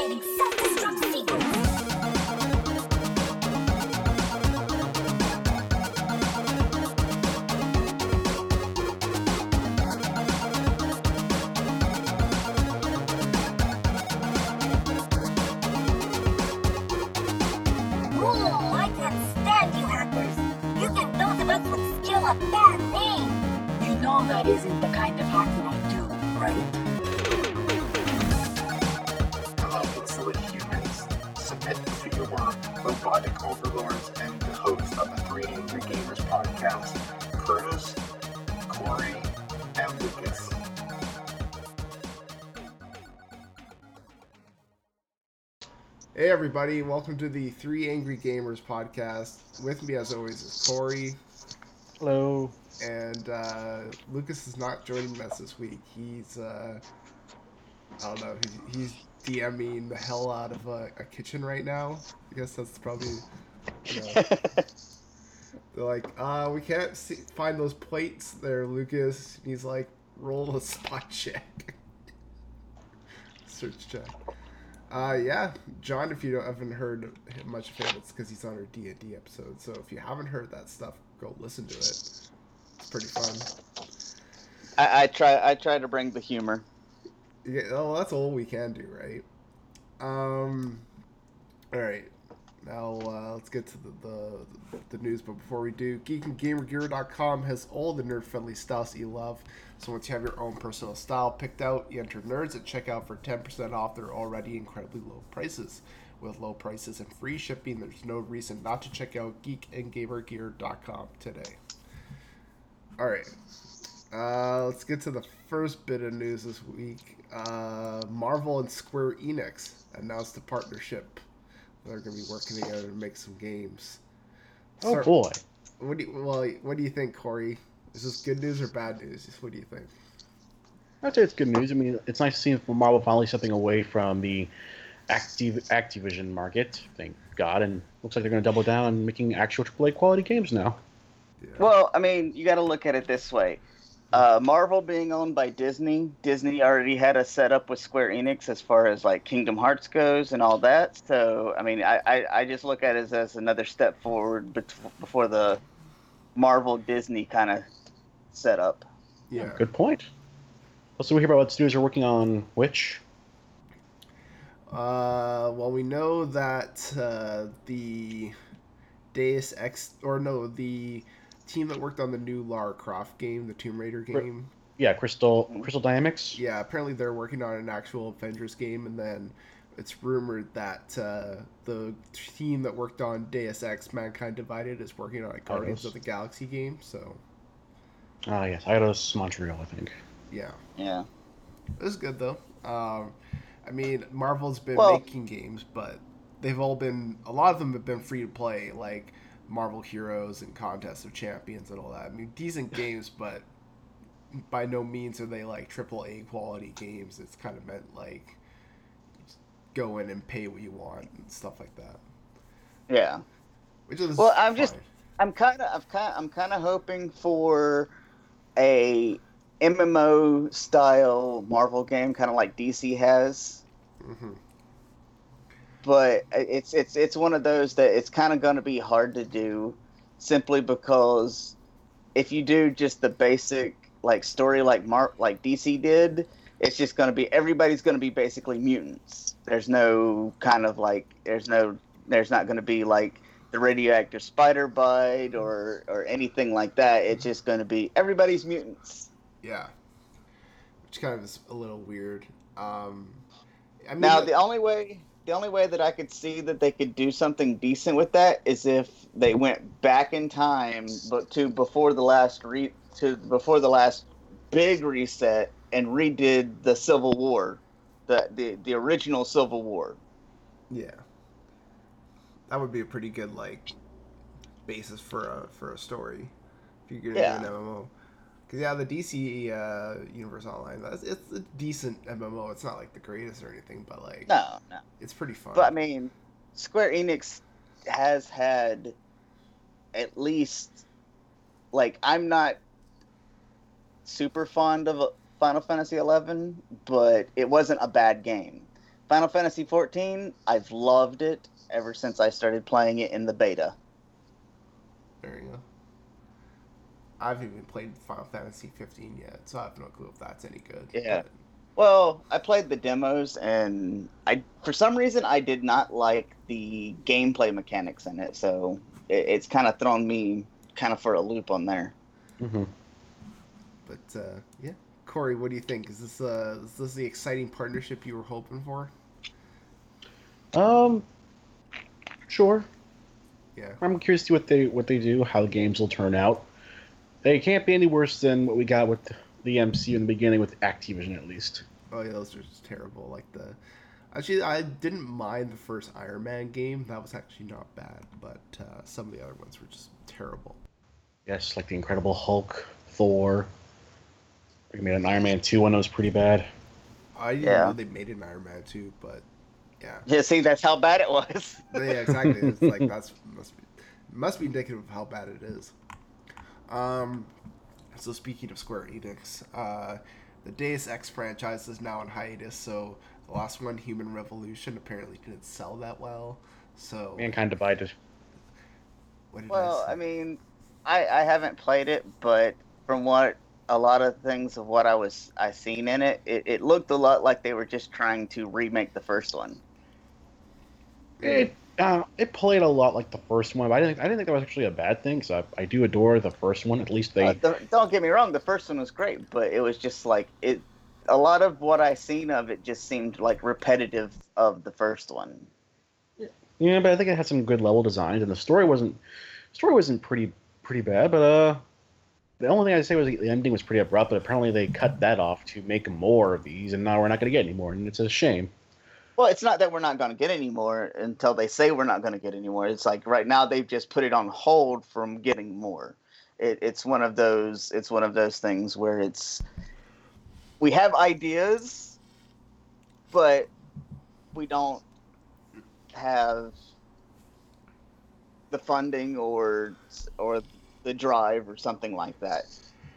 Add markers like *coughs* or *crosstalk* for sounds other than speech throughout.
Activating self-destruct Everybody, welcome to the Three Angry Gamers podcast. With me as always is Corey, Hello. and uh, Lucas is not joining us this week. He's, uh, I don't know, he's, he's DMing the hell out of a, a kitchen right now. I guess that's probably, you know, *laughs* they're like, uh, we can't see, find those plates there, Lucas. And he's like, roll a *laughs* spot check. Search check. Uh, yeah, John. If you don't, haven't heard much of him, it's because he's on our D and D episode. So if you haven't heard that stuff, go listen to it. It's pretty fun. I, I try I try to bring the humor. Yeah, oh, that's all we can do, right? Um, all right. Now uh, let's get to the, the the news. But before we do, geekandgamergear.com has all the nerd-friendly styles that you love. So once you have your own personal style picked out, you enter Nerds at checkout for 10% off their already incredibly low prices. With low prices and free shipping, there's no reason not to check out geekandgamergear.com today. All right. Uh, let's get to the first bit of news this week. Uh, Marvel and Square Enix announced a partnership. They're going to be working together to make some games. Oh Sir, boy. What do you, well, what do you think, Corey? Is this good news or bad news? What do you think? I'd say it's good news. I mean, it's nice to see Marvel finally stepping away from the Activ- Activision market. Thank God. And looks like they're going to double down on making actual AAA quality games now. Yeah. Well, I mean, you got to look at it this way. Uh, Marvel being owned by Disney, Disney already had a setup with Square Enix as far as like Kingdom Hearts goes and all that. So, I mean, I, I, I just look at it as, as another step forward bet- before the Marvel Disney kind of setup. yeah. Good point. Also, we hear about what studios are working on which. Uh, well, we know that uh, the Deus Ex, or no, the team that worked on the new Lara Croft game, the Tomb Raider Right. game, Yeah, Crystal Crystal Dynamics. yeah, apparently they're working on an actual Avengers game, and then it's rumored that uh, the team that worked on Deus Ex: Mankind Divided is working on a Guardians of the Galaxy game. So, Ah, yes. Eidos Montreal, I think. yeah, Yeah. it was good though. Um, I mean, Marvel's been Well- making games, but they've all been a lot of them have been free to play, like Marvel Heroes and Contest of Champions and all that. I mean, decent games, but by no means are they like triple A quality games. It's kind of meant like go in and pay what you want and stuff like that. Yeah. Which is Well, I'm just- I'm kind of I'm kind I'm kind of hoping for a MMO style Marvel game, kind of like DC has. Mhm. But it's it's it's one of those that it's kind of going to be hard to do, simply because if you do just the basic like story like Mar like DC did, it's just going to be everybody's going to be basically mutants. There's no kind of like there's no there's not going to be like the radioactive spider bite or or anything like that. It's just going to be everybody's mutants. Yeah. Which kind of is a little weird. Um, I mean, now the- the only way the only way that I could see that they could do something decent with that is if they went back in time but to before the last re to before the last big reset and redid the Civil War. The the, the original Civil War. Yeah. That would be a pretty good like basis for a for a story. If you're gonna Yeah. do an MMO. Cause yeah, the DC uh, Universe Online, that's it's a decent MMO. It's not like the greatest or anything, but like No, no. it's pretty fun. But I mean, Square Enix has had at least like I'm not super fond of Final Fantasy XI, but it wasn't a bad game. Final Fantasy 14, I've loved it ever since I started playing it in the beta. There you go. I haven't even played Final Fantasy 15 yet, so I have no clue if that's any good. Yeah. but- Well, I played the demos, and I for some reason I did not like the gameplay mechanics in it, so it, it's kind of thrown me kind of for a loop on there. Mm-hmm. But uh, yeah, Corey, what do you think? Is this uh, is this the exciting partnership you were hoping for? Um, sure. Yeah. I'm curious to see what they what they do, how the games will turn out. They can't be any worse than what we got with the MCU in the beginning with Activision, at least. Oh yeah, those are just terrible. Like the actually, I didn't mind the first Iron Man game. That was actually not bad, but uh, some of the other ones were just terrible. Yes, like the Incredible Hulk, Thor. We made an Iron Man two one that was pretty bad. I didn't Yeah. know they made an Iron Man two, but yeah, Yeah, see, that's how bad it was. *laughs* yeah, exactly. It's like *laughs* that's must be must be indicative of how bad it is. Um, so speaking of Square Enix, uh, the Deus Ex franchise is now on hiatus. So the last one, Human Revolution, apparently didn't sell that well. So Mankind Divided. what did Well, I, I mean, I I haven't played it, but from what a lot of things of what I was I seen in it, it, it looked a lot like they were just trying to remake the first one. It uh, it played a lot like the first one, but I didn't I didn't think that was actually a bad thing. So I, I do adore the first one. At least they Uh, the, don't get me wrong, the first one was great, but it was just like it. A lot of what I seen of it just seemed like repetitive of the first one. Yeah, but I think it had some good level designs, and the story wasn't story wasn't pretty pretty bad. But uh, the only thing I'd say was the ending was pretty abrupt. But apparently they cut that off to make more of these, and now we're not going to get any more, and it's a shame. Well, it's not that we're not going to get any more until they say we're not going to get any more. It's like right now they've just put it on hold from getting more. It, it's one of those. It's one of those things where it's we have ideas, but we don't have the funding or or the drive or something like that.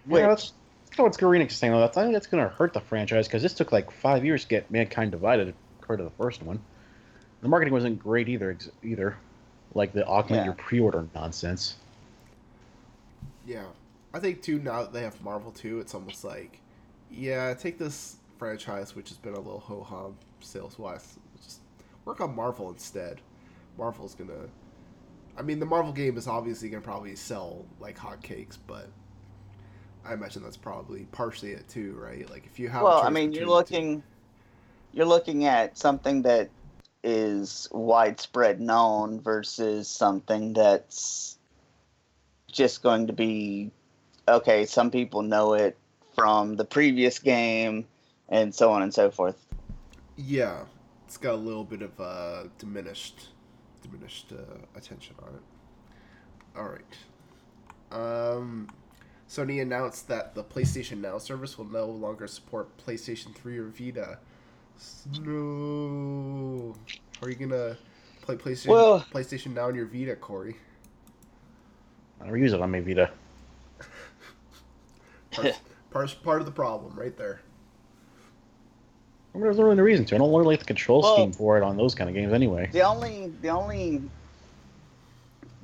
Yeah, Which- that's kind of what Square Enix is saying. I think that's going to hurt the franchise because this took like five years to get Mankind Divided compared to the first one. The marketing wasn't great either. ex- Either, like the augment Yeah. your pre-order nonsense. yeah, I think too. Now that they have Marvel too, it's almost like, yeah, take this franchise which has been a little ho hum sales wise, just work on Marvel instead. Marvel's gonna. I mean, the Marvel game is obviously gonna probably sell like hotcakes, but I imagine that's probably partially it too, right? Like if you have. well, I mean, you're between the looking, you're looking at something that is widespread known versus something that's just going to be okay. Some people know it from the previous game, and so on and so forth. Yeah, it's got a little bit of uh, diminished, diminished uh, attention on it. All right. Um, Sony announced that the PlayStation Now service will no longer support PlayStation 3 or Vita. S- No. How are you gonna play PlayStation Well- PlayStation Now on your Vita, Corey? I never use it on my Vita. Part, *laughs* part, part of the problem, right there. I mean, There's no really reason to. I don't really like the control Well- scheme for it on those kind of games anyway. The only, the only,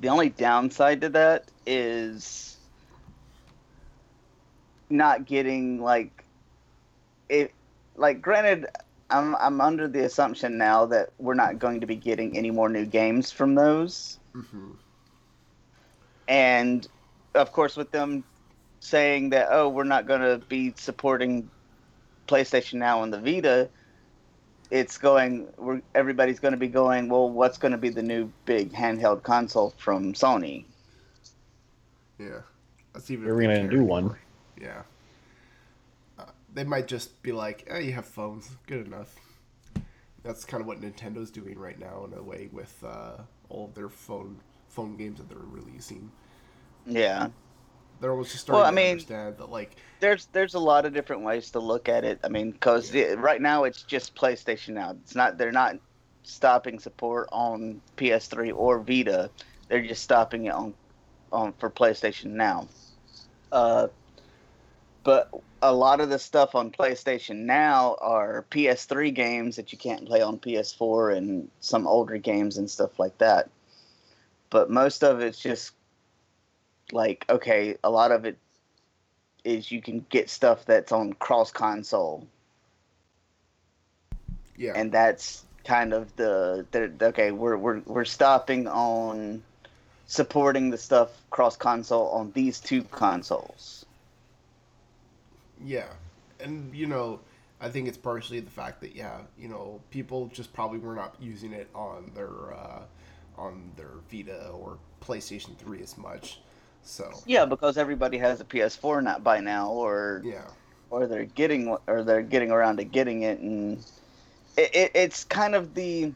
the only downside to that is not getting like it. Like, granted, I'm I'm under the assumption now that we're not going to be getting any more new games from those, hmm and of course, with them saying that oh, we're not going to be supporting PlayStation Now on the Vita. It's going. We're, everybody's going to be going. Well, what's going to be the new big handheld console from Sony? Yeah. That's even. We're gonna do one. Yeah. They might just be like, "Oh, you have phones, good enough." That's kind of what Nintendo's doing right now, in a way, with uh, all of their phone phone games that they're releasing. Yeah, They're almost just starting Well, I to understand that, like, there's there's a lot of different ways to look at it. I mean, because right now it's just PlayStation Now. It's not. They're not stopping support on PS3 or Vita. They're just stopping it on on for PlayStation Now. Uh, But a lot of the stuff on PlayStation now are PS3 games that you can't play on PS4 and some older games and stuff like that. But most of it's just like okay, a lot of it is you can get stuff that's on cross console Yeah. and that's kind of the, the okay we're, we're we're stopping on supporting the stuff cross console on these two consoles Yeah, and you know, I think it's partially the fact that yeah, you know, people just probably were not using it on their uh, on their Vita or PlayStation Three as much. So. Yeah because everybody has a ps4 not by now or yeah, or they're getting or they're getting around to getting it and it, it, it's kind of the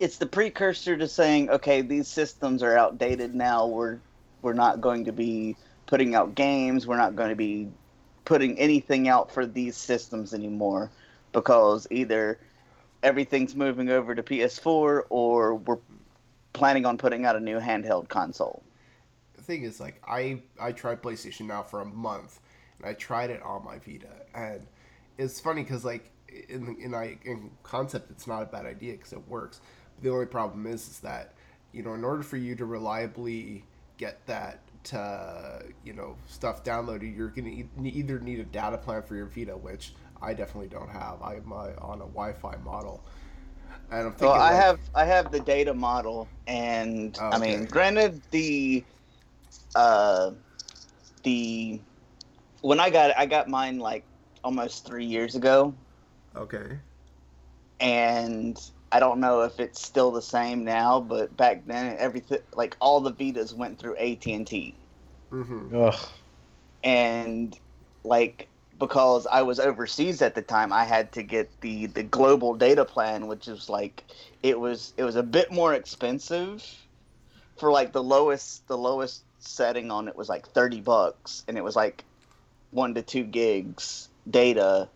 it's the precursor to saying okay these systems are outdated now. We're we're not going to be putting out games. We're not going to be putting anything out for these systems anymore because either everything's moving over to PS4 or we're planning on putting out a new handheld console the thing is like I I tried PlayStation now for a month, and I tried it on my Vita, and it's funny because like in in I in concept it's not a bad idea because it works. But the only problem is is that you know in order for you to reliably get that uh, you know stuff downloaded, you're gonna e- either need a data plan for your Vita, which I definitely don't have. I'm uh, on a Wi-Fi model, and I'm thinking Well, I like- have I have the data model, and Oh, I mean, granted the uh the when I got it, I got mine like almost three years ago, okay. and I don't know if it's still the same now, but back then everything like all the Vitas went through AT and T, Mm-hmm. Ugh. and like because I was overseas at the time, I had to get the the global data plan, which is like it was it was a bit more expensive for like the lowest the lowest setting on it was like 30 bucks and it was like 1 to 2 gigs data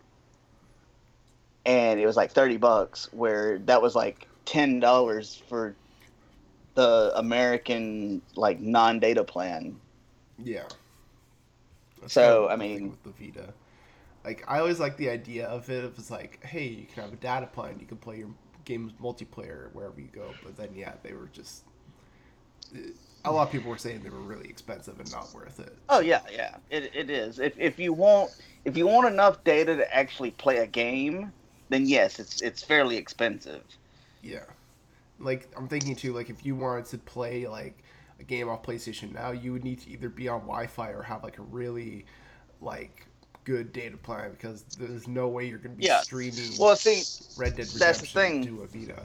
and it was like 30 bucks where that was like $10 for the American like non-data plan. Yeah. That's So, kinda I mean- with the Vita, like I always like the idea of it. If it's like, hey, you can have a data plan, you can play your games multiplayer wherever you go. But then, yeah, they were just a lot of people were saying they were really expensive and not worth it. Oh yeah, yeah, it, it is. If, if you want if you want enough data to actually play a game, then yes, it's it's fairly expensive. Yeah. Like I'm thinking too, like if you wanted to play like a game off PlayStation now, you would need to either be on Wi-Fi or have like a really like good data plan because there's no way you're going to be Yeah. streaming Well, see, Red Dead that's the thing. to a Vita.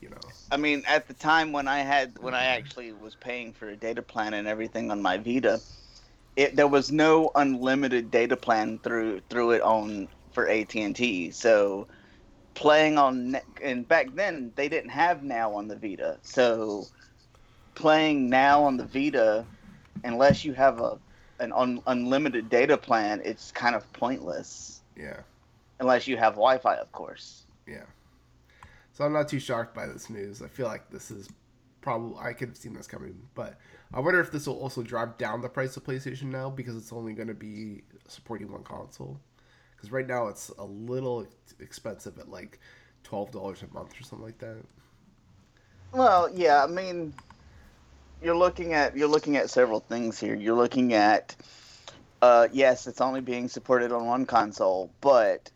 You know. I mean, at the time when I had when I actually was paying for a data plan and everything on my Vita, it there was no unlimited data plan through through it on for AT and T. So playing on and back then they didn't have Now on the Vita, so playing Now on the Vita, unless you have a an un, unlimited data plan, it's kind of pointless Yeah. unless you have Wi-Fi, of course. Yeah. So I'm not too shocked by this news. I feel like this is probably I could have seen this coming, but I wonder if this will also drive down the price of PlayStation now because it's only going to be supporting one console. Because right now it's a little expensive at like twelve dollars a month or something like that. Well, yeah, I mean, you're looking at you're looking at several things here. You're looking at, uh, yes, it's only being supported on one console, but,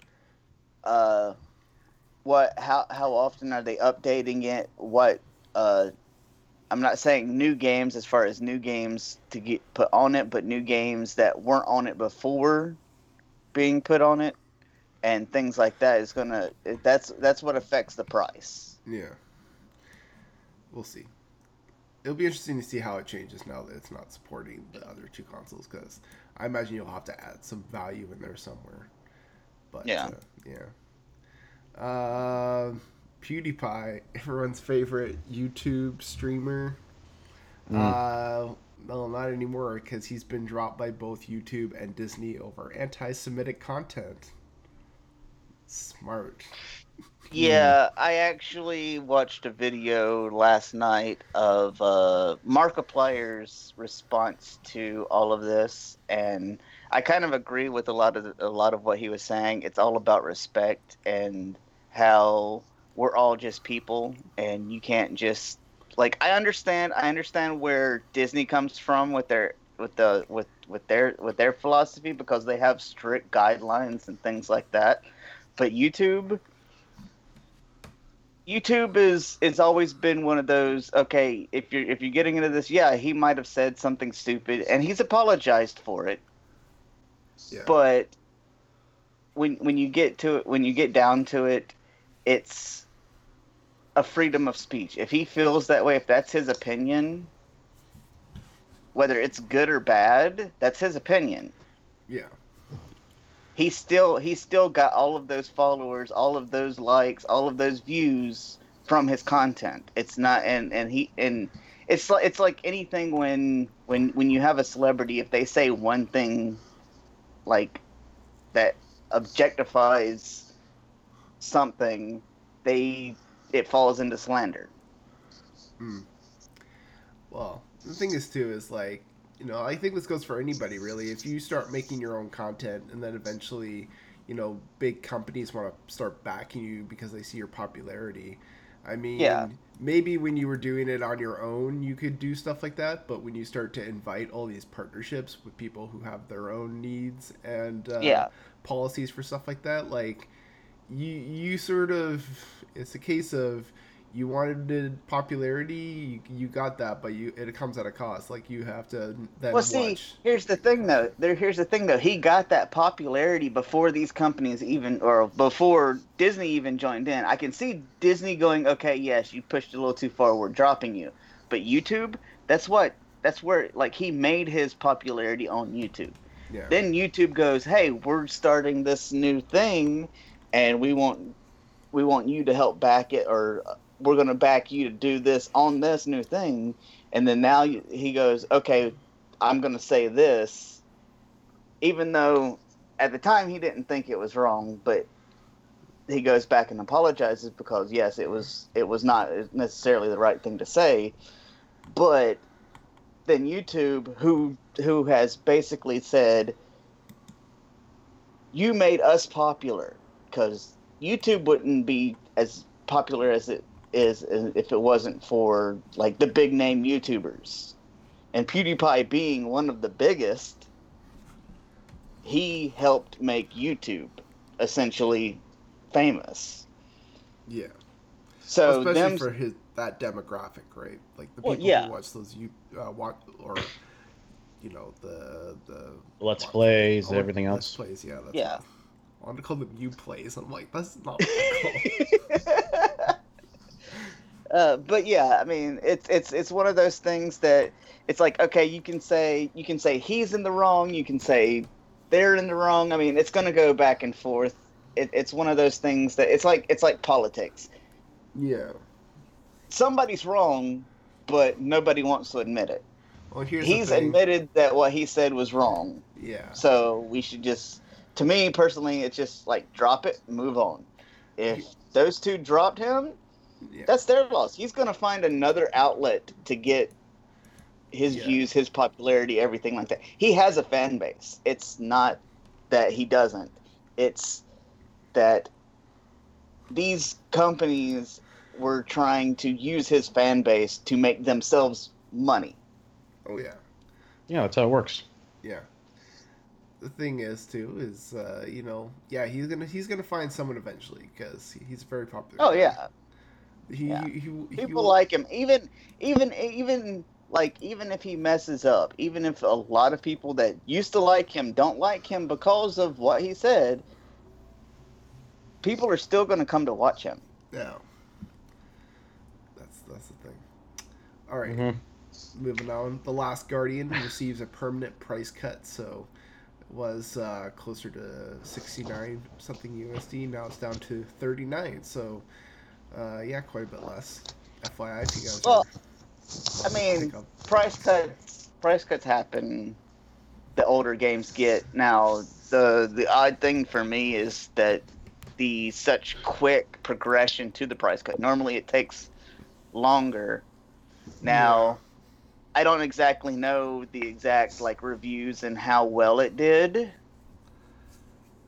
uh, what? How how often are they updating it? What? Uh, I'm not saying new games as far as new games to get put on it, but new games that weren't on it before being put on it, and things like that is gonna. That's that's what affects the price. Yeah. We'll see. It'll be interesting to see how it changes now that it's not supporting the other two consoles because I imagine you'll have to add some value in there somewhere. But Yeah. uh, yeah. Uh, PewDiePie, *laughs* everyone's favorite YouTube streamer. Uh, no, not anymore because he's been dropped by both YouTube and Disney over anti-Semitic content. Smart. Yeah, I actually watched a video last night of uh, Markiplier's response to all of this, and I kind of agree with a lot of a lot of what he was saying. It's all about respect and how we're all just people, and you can't just like. I understand. I understand where Disney comes from with their with the with with their with their philosophy because they have strict guidelines and things like that. But YouTube, YouTube is it's always been one of those. Okay, if you're if you're getting into this, yeah, he might have said something stupid, and he's apologized for it Yeah. but when when you get to it when you get down to it it's a freedom of speech. If he feels that way if that's his opinion whether it's good or bad that's his opinion. Yeah. he still he's still got all of those followers all of those likes all of those views from his content. It's not and and he and it's like it's like anything when when when you have a celebrity if they say one thing like that objectifies something they it falls into slander Well, the thing is too is like you know I think this goes for anybody really. If you start making your own content and then eventually, you know, big companies want to start backing you because they see your popularity. I mean, Yeah. maybe when you were doing it on your own, you could do stuff like that. But when you start to invite all these partnerships with people who have their own needs and uh, Yeah. policies for stuff like that, like you you sort of it's a case of you wanted popularity, you, you got that, but you it comes at a cost. Like you have to then well see watch. here's the thing though. There here's the thing though. He got that popularity before these companies even or before disney even joined in. I can see disney going okay yes you pushed a little too far. We're dropping you. But youtube that's what that's where like he made his popularity on youtube. Yeah. then youtube goes hey we're starting this new thing and we want we want you to help back it or we're going to back you to do this on this new thing. And then now he goes okay i'm going to say this even though at the time he didn't think it was wrong but he goes back and apologizes because yes it was it was not necessarily the right thing to say. But then youtube who who has basically said you made us popular because youtube wouldn't be as popular as it is if it wasn't for like the big name youtubers and pewdiepie being one of the biggest he helped make youtube essentially famous yeah. so Especially them for his that demographic, right? Like the Well, people yeah. who watch those you uh, watch or you know the the Let's watch- plays, everything else. Let's plays, yeah. That's Yeah. I want to call them you plays. I'm like, that's not what they're called. *laughs* uh, but yeah, I mean, it's it's it's one of those things that it's like okay, you can say you can say he's in the wrong, you can say they're in the wrong. I mean, it's going to go back and forth. It, it's one of those things that it's like it's like politics. yeah. Somebody's wrong, but nobody wants to admit it. Well, here's He's admitted that what he said was wrong, yeah. so we should just. To me personally, it's just like drop it, move on. If those two dropped him, Yeah. that's their loss. He's going to find another outlet to get his Yeah. views, his popularity, everything like that. He has a fan base. It's not that he doesn't. It's that these companies were trying to use his fan base to make themselves money. oh yeah. Yeah, that's how it works. Yeah. The thing is too is uh, you know yeah he's gonna he's gonna find someone eventually because he's very popular. Oh yeah, He, yeah. he, he, he people will- like him. Even even even like even if he messes up, even if a lot of people that used to like him don't like him because of what he said, people are still going to come to watch him. Yeah. That's that's the thing. All right, Mhm. moving on. The Last Guardian receives a permanent price cut, so it was uh, closer to sixty nine something USD. Now it's down to thirty nine. So uh, yeah, quite a bit less. FYI, if you guys. Well, I mean, price cuts price cuts happen the older games get. Now, the the odd thing for me is that the such quick progression to the price cut. Normally, it takes longer. Now, I don't exactly know the exact like reviews and how well it did,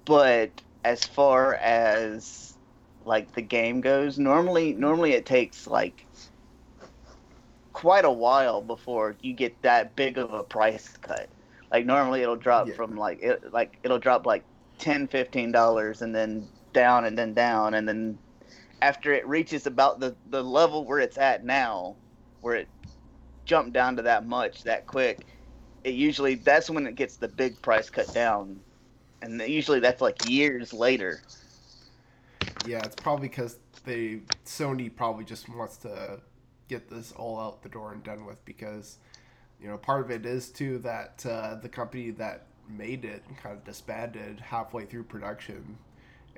but as far as like the game goes, normally normally it takes like quite a while before you get that big of a price cut. Like normally it'll drop Yeah. from like it like it'll drop like 10 15 dollars and then down and then down and then after it reaches about the the level where it's at now where it jumped down to that much that quick it usually that's when it gets the big price cut down. And usually that's like years later. Yeah, it's probably because they Sony probably just wants to get this all out the door and done with because you know part of it is too that uh, the company that made it kind of disbanded halfway through production,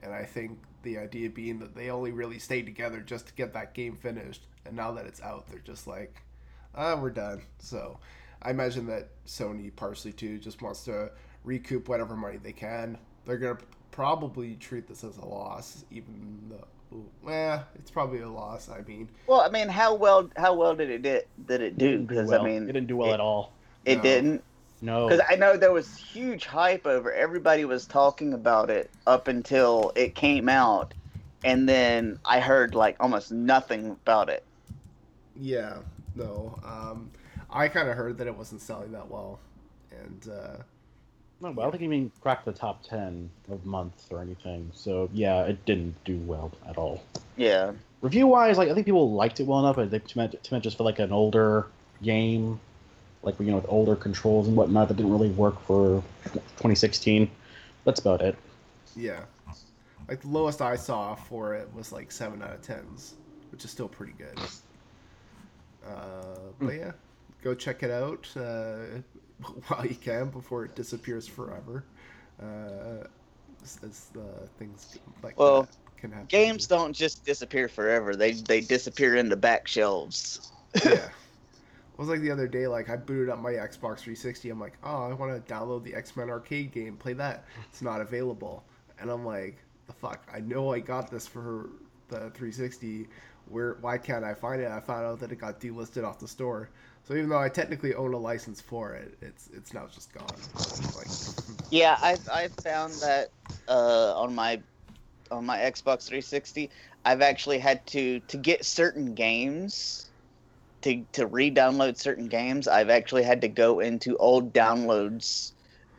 and I think the idea being that they only really stayed together just to get that game finished, and now that it's out, they're just like, ah, we're done. So I imagine that Sony partially too just wants to recoup whatever money they can. They're gonna probably treat this as a loss, even though, well, it's probably a loss. I mean, well i mean how well how well did it did, did it do do because well. i mean it didn't do well it, at all. it No. didn't No. because i know there was huge hype over everybody was talking about it up until it came out and then i heard like almost nothing about it yeah, no. Um, I kind of heard that it wasn't selling that well, and uh, No, well, I don't think it even cracked the top ten of month or anything. So yeah, it didn't do well at all. yeah Review wise, like I think people liked it well enough, but they to meant, to meant just for like an older game, like you know with older controls and whatnot that didn't really work for 2016. That's about it. yeah, like the lowest I saw for it was like seven out of tens, which is still pretty good. Uh, but yeah, go check it out uh, *laughs* while you can before it disappears forever. Uh, as, as things like Well, that can happen. games don't just disappear forever they they disappear into back shelves yeah. *laughs* It was like the other day, like I booted up my Xbox 360. I'm like, oh, I want to download the X Men arcade game, play that. It's not available, and I'm like, the fuck? I know I got this for the 360. Where? Why can't I find it? I found out that it got delisted off the store. So even though I technically own a license for it, it's it's now just gone. Like, *laughs* Yeah, I've I've found that uh, on my on my Xbox 360, I've actually had to to get certain games to to re-download certain games. I've actually had to go into old downloads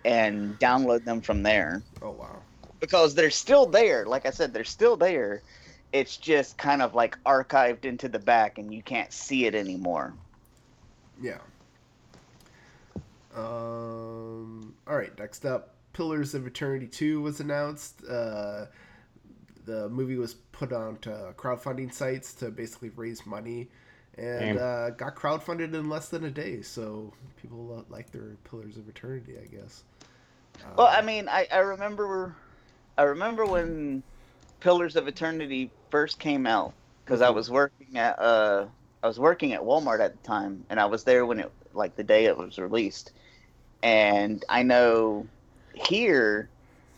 and download them from there oh wow. because they're still there. Like I said, they're still there. It's just kind of like archived into the back, and you can't see it anymore. Yeah. Um. All right. Next up, Pillars of Eternity Two was announced. Uh, the movie was put onto crowdfunding sites to basically raise money, and Damn. uh, got crowdfunded in less than a day. So people uh, like their Pillars of Eternity, I guess. Well, Uh, I mean, I, I remember, I remember when Pillars of Eternity first came out because I was working at uh I was working at Walmart at the time, and I was there when it like the day it was released, and I know here,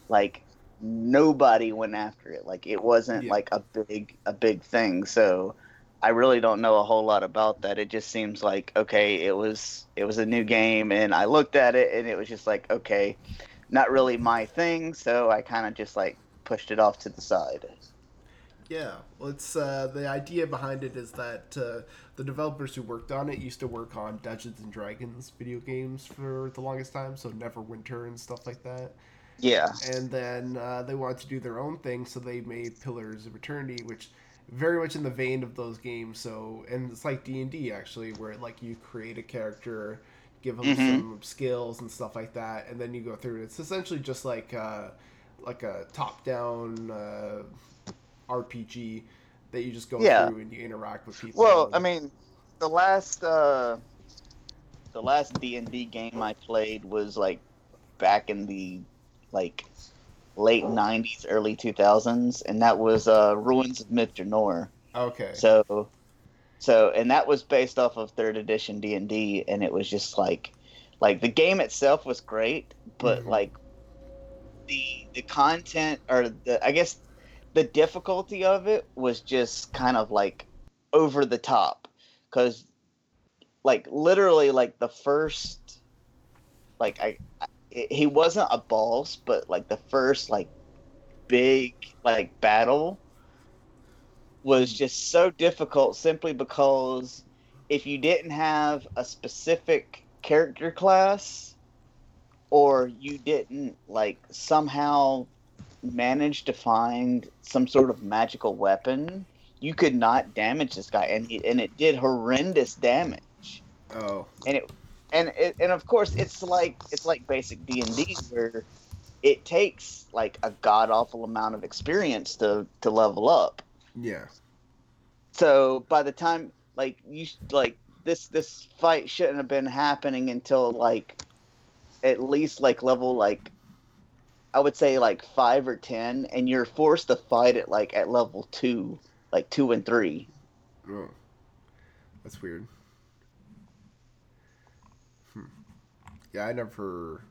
like nobody went after it. Like it wasn't Yeah. like a big a big thing. So I really don't know a whole lot about that. It just seems like okay, it was it was a new game, and I looked at it, and it was just like okay, not really my thing. So I kind of just like pushed it off to the side. Yeah, well, it's uh, the idea behind it is that uh, the developers who worked on it used to work on Dungeons and Dragons video games for the longest time, so Neverwinter and stuff like that. Yeah. And then uh, they wanted to do their own thing, so they made Pillars of Eternity, which very much in the vein of those games. So, and it's like D and D actually, where like you create a character, give them Mhm. some skills and stuff like that, and then you go through. It's essentially just like uh, like a top-down uh, RPG that you just go Yeah. through and you interact with people. Well, and- I mean, the last uh, the last D and D game I played was like back in the like late '90s, early 2000s, and that was uh, Ruins of Myth-Drannor. okay, So, so, and that was based off of third edition D and D, and it was just like, like the game itself was great, but Mhm. like the the content or the I guess the difficulty of it was just kind of like over the top. Because like literally like the first like I, I he wasn't a boss, but like the first like big like battle was just so difficult simply because if you didn't have a specific character class or you didn't like somehow manage to find some sort of magical weapon you could not damage this guy and it, and it did horrendous damage. Oh, and it and it, and of course it's like it's like basic D&D where it takes like a god awful amount of experience to to level up. Yeah. so by the time like you like this this fight shouldn't have been happening until like at least like level like I would say like 5 or 10 and you're forced to fight it like at level 2 like 2 and 3 Oh, that's weird. Hmm. Yeah, I never,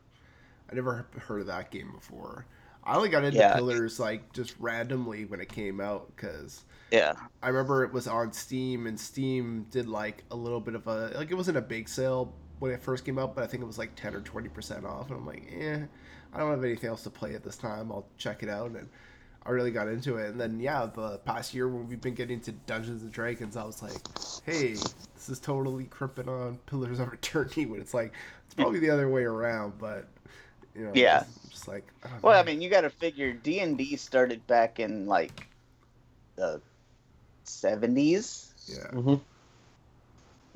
I never heard of that game before. I only got into Yeah. Pillars like just randomly when it came out because yeah I remember it was on Steam and Steam did like a little bit of a like it wasn't a big sale when it first came out, but I think it was like ten or twenty percent off, and I'm like, eh, I don't have anything else to play at this time. I'll check it out, and I really got into it. And then yeah, the past year when we've been getting to Dungeons and Dragons, I was like, hey, this is totally crimping on Pillars of Eternity when it's like it's probably the other way around, but you know, Yeah. just, just like oh, well I mean you got to figure D&D started back in like the 70s yeah, hmm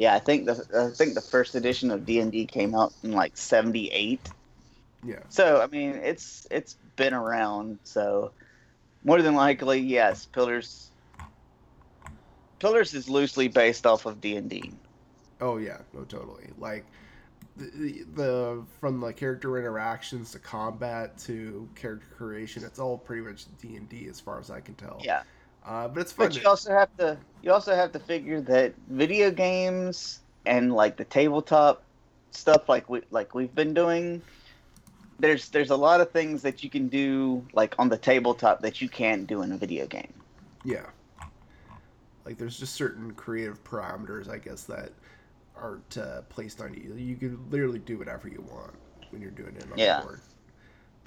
yeah I think the I think the first edition of D&D came out in like 78 yeah, So I mean, it's it's been around. So more than likely, yes, Pillars. Pillars is loosely based off of D and D. Oh yeah, no, totally. Like the, the the from the character interactions to combat to character creation, it's all pretty much D and D as far as I can tell. Yeah, Uh, but it's fun. but you also have to you also have to figure that video games and like the tabletop stuff, like we like we've been doing. There's there's a lot of things that you can do like on the tabletop that you can't do in a video game. yeah. Like there's just certain creative parameters, I guess, that aren't uh, placed on you. You can literally do whatever you want when you're doing it on Yeah. the board.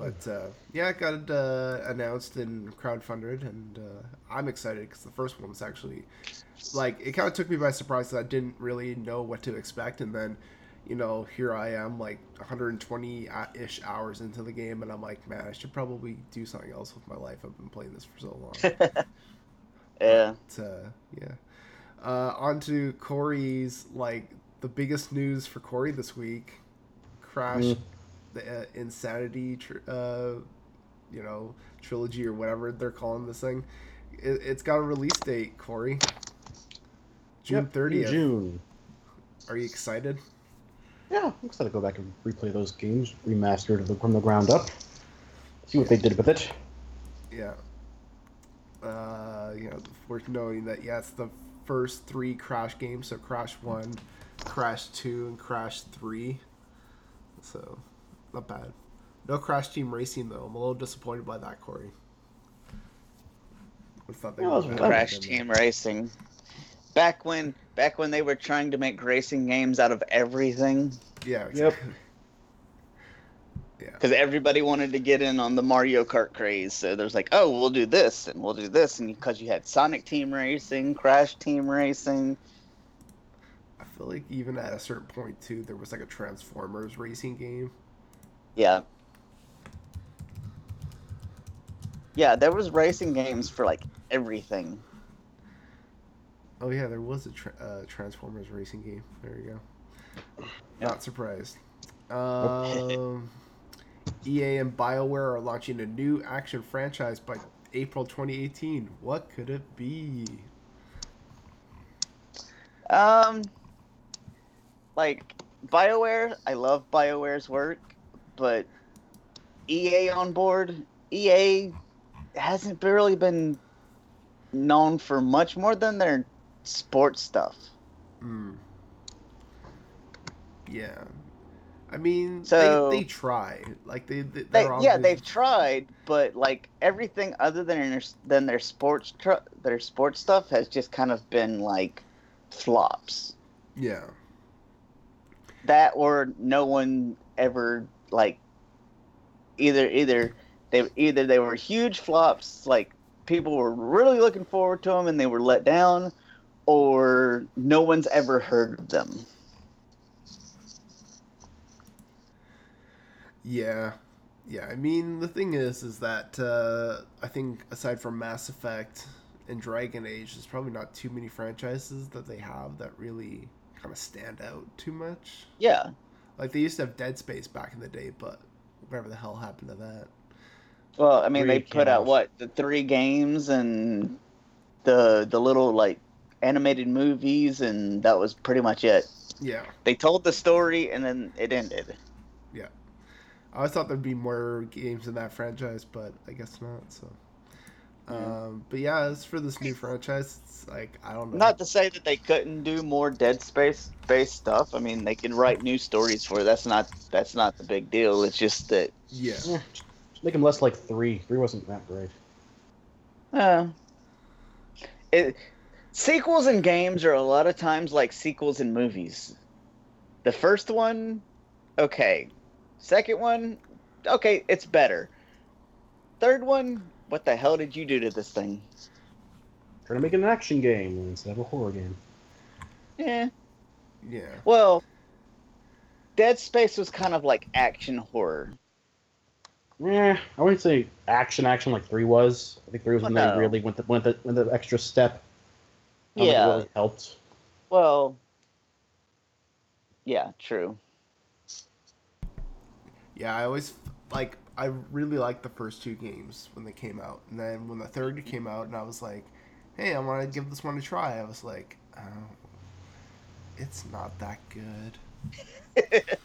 But uh, yeah, it got uh, announced and crowdfunded, and uh, I'm excited because the first one was actually like it kind of took me by surprise that I didn't really know what to expect, and then you know here I am like 120 ish hours into the game, and I'm like, man, I should probably do something else with my life. I've been playing this for so long. *laughs* Yeah. But, uh, yeah. Uh, on to Corey's like the biggest news for Corey this week: Crash, Mm. The uh, Insanity, tr- uh, you know, trilogy or whatever they're calling this thing. It, it's got a release date, Corey. June Yep, thirtieth. June. Are you excited? Yeah, I'm excited to go back and replay those games, remastered from the ground up. See what they did with it. Yeah. Uh, you know, worth knowing that yeah, it's the first three Crash games. So Crash One, Crash Two, and Crash Three. So, not bad. No Crash Team Racing though. I'm a little disappointed by that, Corey. I thought they Yeah, would that was- have that Crash Team Racing. Back when back when they were trying to make racing games out of everything Yeah. Yep. Exactly. Yeah. because everybody wanted to get in on the Mario Kart craze. So there's like, oh, we'll do this and we'll do this, and because you had Sonic Team Racing, Crash Team Racing. I feel like even at a certain point too, there was like a Transformers racing game. Yeah. Yeah, there was racing games for like everything. Oh yeah, there was a tra- uh, Transformers racing game. There you go. Not surprised. Um, EA and BioWare are launching a new action franchise by April 2018. What could it be? Um, like Bioware, I love Bioware's work, but EA on board, EA hasn't really been known for much more than their sports stuff. Hmm. Yeah. I mean, So- they, they try. Like they, they They, yeah, they've tried, but like everything other than their than their sports tr- their sports stuff has just kind of been like flops. Yeah. that or no one ever like either either they either they were huge flops like people were really looking forward to them and they were let down or no one's ever heard of them Yeah, yeah. I mean, the thing is, is that uh, I think aside from Mass Effect and Dragon Age, there's probably not too many franchises that they have that really kind of stand out too much. yeah Like they used to have Dead Space back in the day, but whatever the hell happened to that? well i mean they put came out out. what the three games and the the little like animated movies and that was pretty much it Yeah, they told the story and then it ended Yeah. I always thought there'd be more games in that franchise, but I guess not. So, Yeah. Um, but yeah, as for this new franchise, it's like I don't know. Not to say that they couldn't do more Dead Space based stuff. I mean, they can write new stories for it. That's not that's not the big deal. It's just that yeah, Yeah, just make them less like three. Three wasn't that great. uh, it sequels in games are a lot of times like sequels in movies. The first one, okay. Second one, okay, it's better. Third one, what the hell did you do to this thing? Trying to make it an action game instead of a horror game. Yeah. yeah. Well, Dead Space was kind of like action horror. Yeah, I wouldn't say action action like three was. I think three was when Well, no. they really went the went the, went the extra step. I don't think it Yeah. really helped. Well, yeah, true. Yeah, I always like I really liked the first two games when they came out, and then when the third came out, and I was like, "Hey, I want to give this one a try." I was like, "Oh, it's not that good." *laughs*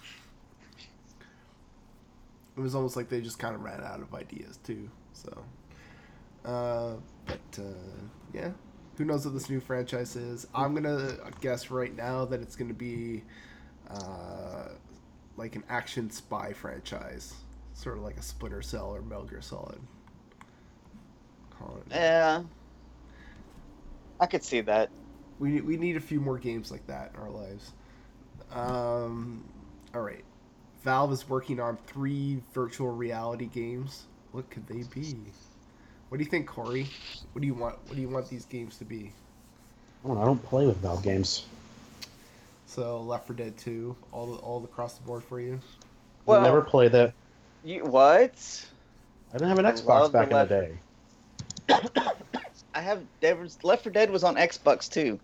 It was almost like they just kind of ran out of ideas too. So, uh, but uh, yeah, who knows what this new franchise is? I'm gonna guess right now that it's gonna be uh, like an action spy franchise, sort of like a Splinter Cell or Metal Gear Solid. Yeah, I could see that. We we need a few more games like that in our lives. Um, all right. Valve is working on three virtual reality games. What could they be? What do you think, Corey? What do you want? What do you want these games to be? I don't. I don't play with Valve games. So Left 4 Dead 2, all the, all across the board for you. Well- I never play that. You what? I didn't have an I Xbox love the back in the day. *coughs* I have there Left 4 Dead was on Xbox too.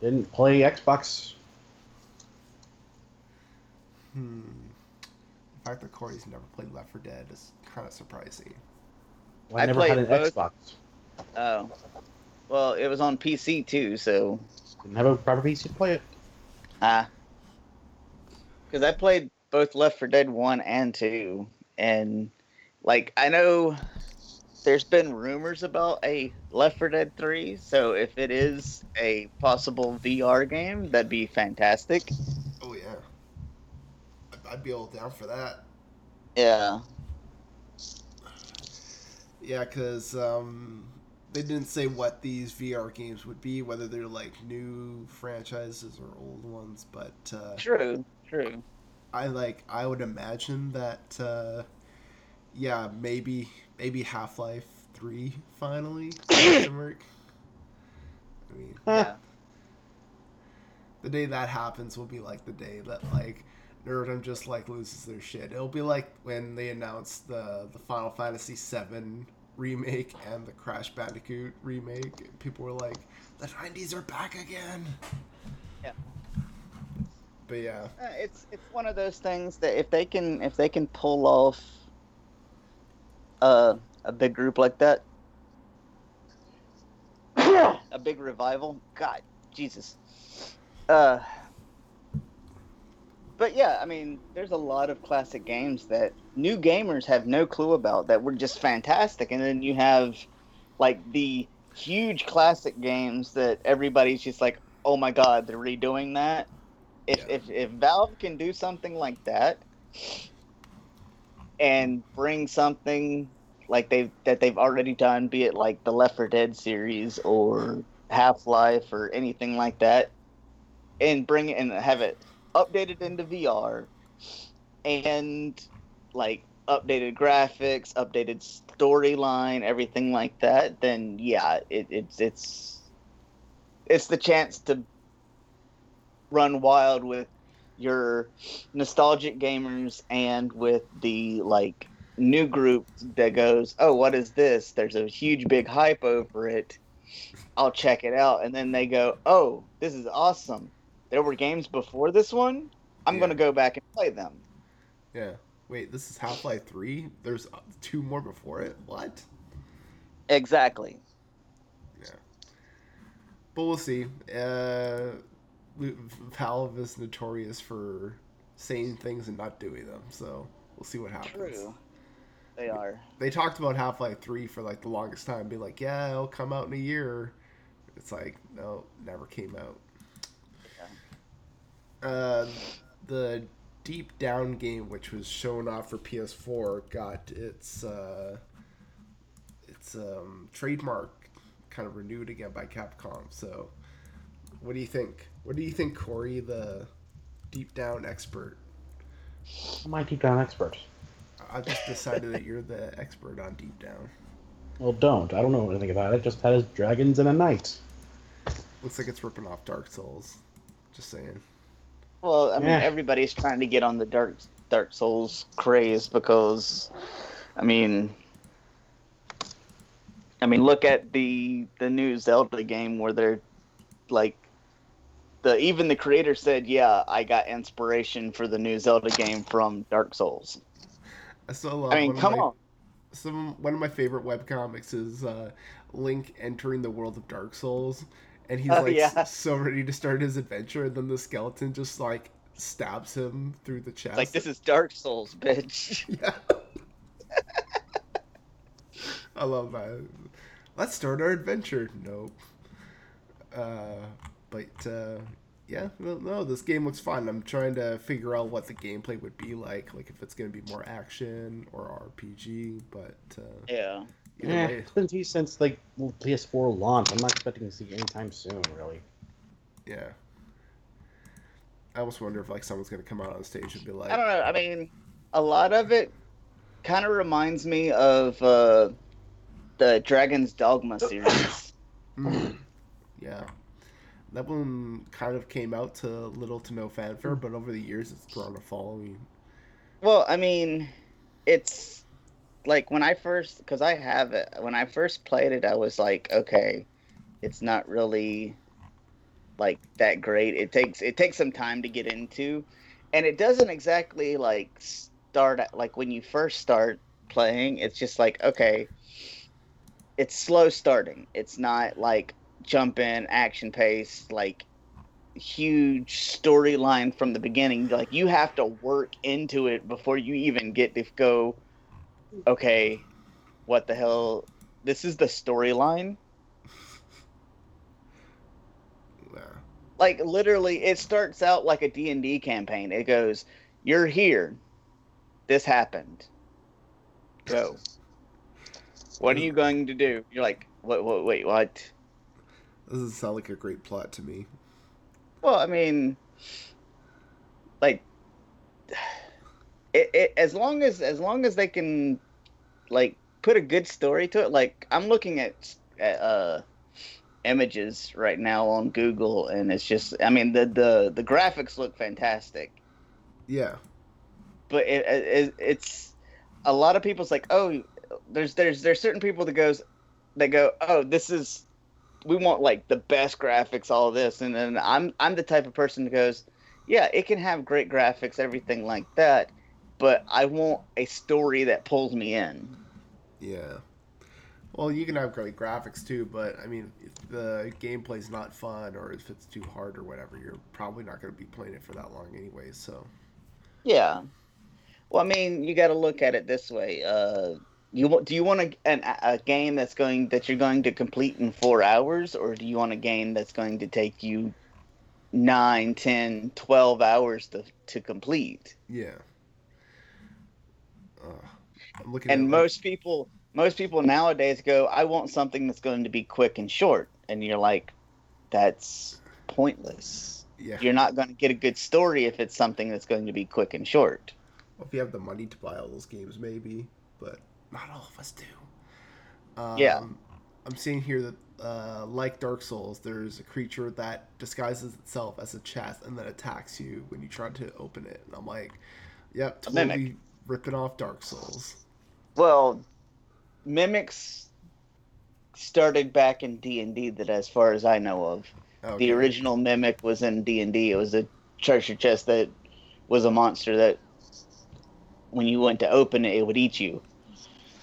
Didn't play Xbox. Hmm. The fact that Corey's never played Left 4 Dead is kind of surprising. Well, I, I never had an both. Xbox. Oh, well, it was on PC too, so Didn't have a proper PC to play it. ah, because I played both Left 4 Dead one and two, and like I know there's been rumors about a Left 4 Dead three, so if it is a possible VR game, that'd be fantastic. Oh yeah. I'd be all down for that. Yeah. Yeah, because um, they didn't say what these VR games would be, whether they're like new franchises or old ones. But uh, True. True. I like I would imagine that uh, yeah, maybe maybe Half Life Three finally. *coughs* question mark. I mean, *laughs* Yeah. the day that happens will be like the day that like Nerdum just like loses their shit. It'll be like when they announced the the Final Fantasy VII remake and the Crash Bandicoot remake. People were like, "The '90s are back again." Yeah. But yeah, Uh, it's it's one of those things that if they can if they can pull off uh, a big group like that, a big revival. God, Jesus. Uh, but yeah, I mean, there's a lot of classic games that new gamers have no clue about that were just fantastic, and then you have like the huge classic games that everybody's just like, oh my god, they're redoing that. If Yeah. if if Valve can do something like that and bring something like they've that they've already done, be it like the Left 4 Dead series or Half Life or anything like that, and bring it and have it updated into VR and like updated graphics, updated storyline, everything like that, then yeah, it, it's it's it's the chance to run wild with your nostalgic gamers and with the like new group that goes, "Oh, what is this? There's a huge big hype over it. I'll check it out." And then they go, "Oh, this is awesome. There were games before this one. I'm Yeah. going to go back and play them." Yeah. Wait, this is Half Life 3? There's two more before it? What? Exactly. Yeah. But we'll see. Uh, Valve is notorious for saying things and not doing them, so we'll see what happens. True. They are. They talked about Half Life 3 for like the longest time, be like, yeah, it'll come out in a year. It's like, no, never came out. Uh, the Deep Down game, which was shown off for PS4, got its uh, its um, trademark kind of renewed again by Capcom. So, what do you think? What do you think, Corey, the Deep Down expert? I'm my deep down expert. I just decided that you're the expert on Deep Down. Well, don't. I don't know anything about it. Just has dragons and a knight. Looks like it's ripping off Dark Souls. Just saying. Well, I mean, Yeah. everybody's trying to get on the Dark Dark Souls craze because, I mean, I mean, look at the the new Zelda game where they're like, the even the creator said, "Yeah, I got inspiration for the new Zelda game from Dark Souls." I still love. I mean, come my- on. Some one of my favorite webcomics is uh, Link entering the world of Dark Souls, and he's Oh, like yeah. so ready to start his adventure, and then the skeleton just like stabs him through the chest. Like this is Dark Souls, bitch. *laughs* Yeah. I love that. Let's start our adventure. Nope. Uh, but uh, yeah, no, no, this game looks fun. I'm trying to figure out what the gameplay would be like, like if it's going to be more action or RPG. But uh, Yeah. either Eh, it's been teased since like PS4 launch. I'm not expecting to see it anytime soon, really. yeah. I almost wonder if like someone's going to come out on stage and be like, I don't know. I mean, a lot of it kind of reminds me of uh, the Dragon's Dogma series. Mm. *coughs* Yeah. That one kind of came out to little to no fanfare, but over the years it's grown a following. Well, I mean, it's like when I first, because I have it, when I first played it, I was like, okay, it's not really like that great. It takes it takes some time to get into, and it doesn't exactly like start at, like when you first start playing. It's just like okay, it's slow starting. It's not like jump in action pace like huge storyline from the beginning. Like you have to work into it before you even get to go. Okay, what the hell? This is the storyline. Like literally, it starts out like a D and D campaign. It goes, "You're here. This happened. Go. What are you going to do?" You're like, "What? What? Wait, what?" This doesn't sound like a great plot to me. Well, I mean, like, it, it as long as as long as they can, like, put a good story to it. Like, I'm looking at, at uh images right now on Google, and it's just, I mean, the the the graphics look fantastic, Yeah. but it, it it's a lot of people's like, oh, there's there's there's certain people that goes, that go, oh, this is we want like the best graphics, all this, and then I'm I'm the type of person that goes, yeah, it can have great graphics, everything like that, but I want a story that pulls me in. Yeah. Well, you can have great graphics too, but I mean, if the gameplay's not fun or if it's too hard or whatever, you're probably not going to be playing it for that long anyway. So, Yeah. Well, I mean, you got to look at it this way. Uh, you want? Do you want a, an, a game that's going that you're going to complete in four hours, or do you want a game that's going to take you nine, ten, twelve hours to to complete? yeah. Uh, I'm looking and like- most people most people nowadays go i want something that's going to be quick and short and you're like that's pointless Yeah. you're not going to get a good story if it's something that's going to be quick and short. Well, if you have the money to buy all those games, maybe, but not all of us do. Um, Yeah. I'm seeing here that, uh, like Dark Souls, there's a creature that disguises itself as a chest and then attacks you when you try to open it. And I'm like, yep, mimic. totally ripping off Dark Souls. Well, mimics started back in D and D. That, as far as I know of, Okay. the original mimic was in D and D. It was a treasure chest that was a monster that, when you went to open it, it would eat you.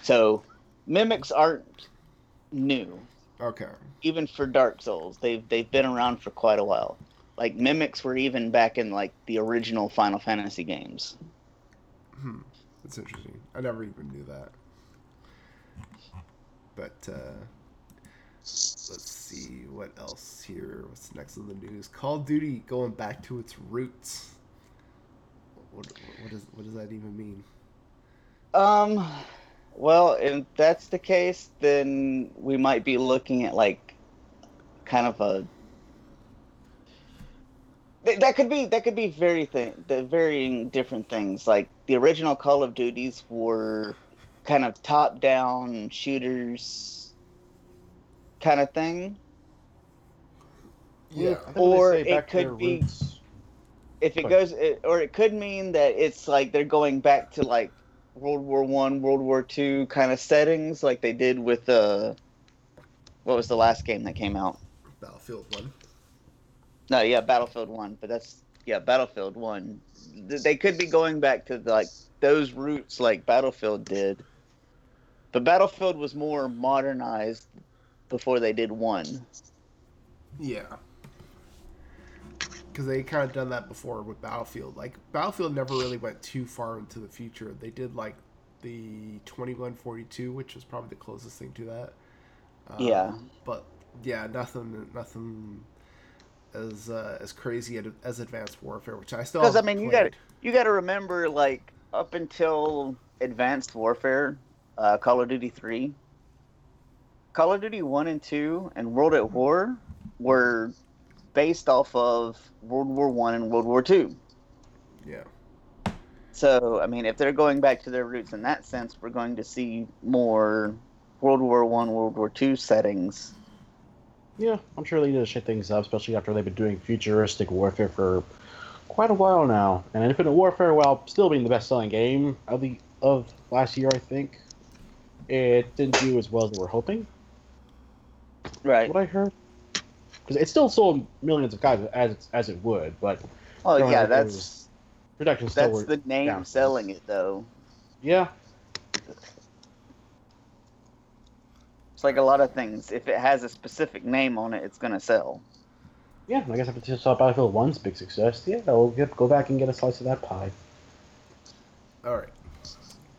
So, mimics aren't new. Okay. even for Dark Souls, they've they've been around for quite a while. Like mimics were even back in like the original Final Fantasy games. Hmm. That's interesting. I never even knew that. But uh, let's see what else here. What's next in the news? Call of Duty going back to its roots. What, what does what does that even mean? Um, well, if that's the case, then we might be looking at like kind of a that could be that could be very thing the varying different things. Like the original Call of Duties were kind of top down shooters kind of thing. Yeah. I think when they Or it could be- roots- if it goes it, or it could mean that it's like they're going back to like world war one world war two kind of settings like they did with uh what was the last game that came out Battlefield One. no yeah battlefield one but that's yeah battlefield one they could be going back to like those roots like battlefield did but battlefield was more modernized before they did one Yeah. Because they kind of done that before with Battlefield. Like Battlefield never really went too far into the future. They did like the twenty one forty two, which was probably the closest thing to that. Um, Yeah. But yeah, nothing, nothing as uh, as crazy as Advanced Warfare, which I still. Because I mean, you got you got to remember, like up until Advanced Warfare, uh, Call of Duty Three, Call of Duty One and Two, and World at War were based off of World War One and World War Two. Yeah. So I mean, if they're going back to their roots in that sense, we're going to see more World War One, World War Two settings. Yeah, I'm sure they need to shake things up, especially after they've been doing futuristic warfare for quite a while now. And Infinite Warfare, while still being the best-selling game of the of last year, I think it didn't do as well as we were hoping. Right. What I heard, because it still sold millions of copies as as it would, but Oh yeah, like that's was- production still that's the name down. selling it though. yeah. It's like a lot of things. If it has a specific name on it, it's gonna sell. Yeah, I guess if it's saw Battlefield 1's big success, yeah, we'll get, go back and get a slice of that pie. All right.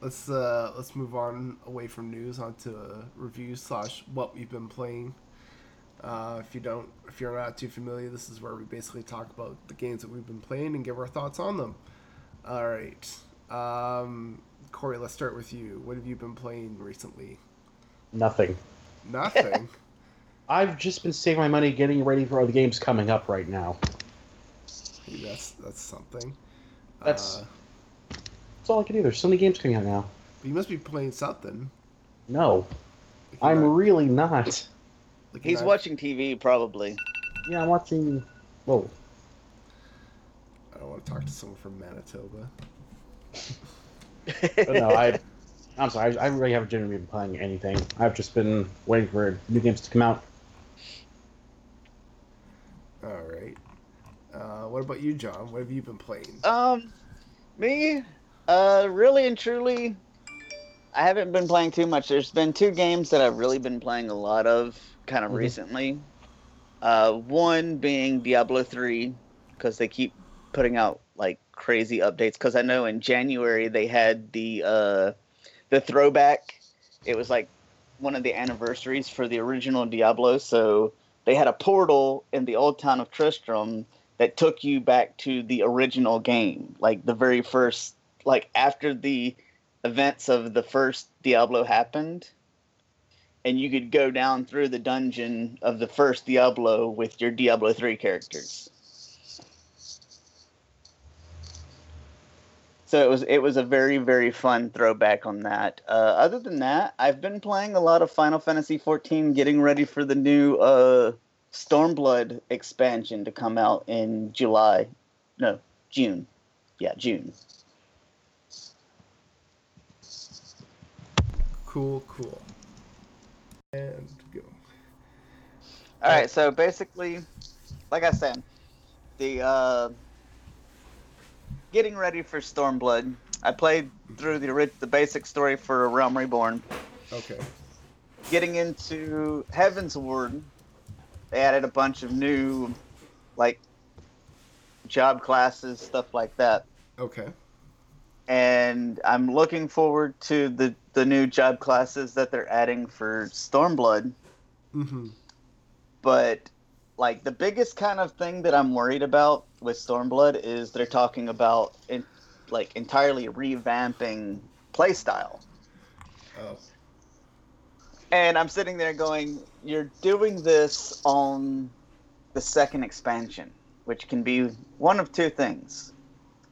Let's uh let's move on away from news onto uh, reviews slash what we've been playing. Uh, if you don't, if you're not too familiar, this is where we basically talk about the games that we've been playing and give our thoughts on them. All right, um, Corey, let's start with you. What have you been playing recently? Nothing. Nothing. *laughs* I've just been saving my money getting ready for all the games coming up right now. Hey, that's that's something. That's- Uh, That's all I can do. There's so many games coming out now. But you must be playing something. No, I'm not- really not. Like He's not- watching TV probably. Yeah, I'm watching. Whoa. I don't want to talk to someone from Manitoba. *laughs* But no, I. I'm sorry. I, I really haven't generally been playing anything. I've just been waiting for new games to come out. All right. Uh, what about you, John? What have you been playing? Um, me, uh, really and truly, I haven't been playing too much. There's been two games that I've really been playing a lot of, kind of Mhm. recently. Uh, one being Diablo three, because they keep putting out like crazy updates. Because I know in January they had the uh, the throwback. It was like one of the anniversaries for the original Diablo, so they had a portal in the old town of Tristram that took you back to the original game, like the very first, like after the events of the first Diablo happened, and you could go down through the dungeon of the first Diablo with your Diablo 3 characters. So it was it was a very very fun throwback on that. Uh, other than that, I've been playing a lot of Final Fantasy 14, getting ready for the new uh, Stormblood expansion to come out in July, no June, yeah June. Cool, cool. And go. All right, so basically, like I said, the uh, getting ready for Stormblood. I played through the the basic story for Realm Reborn. Okay. Getting into Heavensward, they added a bunch of new, like, job classes, stuff like that. Okay. And I'm looking forward to the the new job classes that they're adding for Stormblood. Mm-hmm. but like the biggest kind of thing that I'm worried about with Stormblood is they're talking about in, like entirely revamping playstyle. Oh. And I'm sitting there going, you're doing this on the second expansion, which can be one of two things.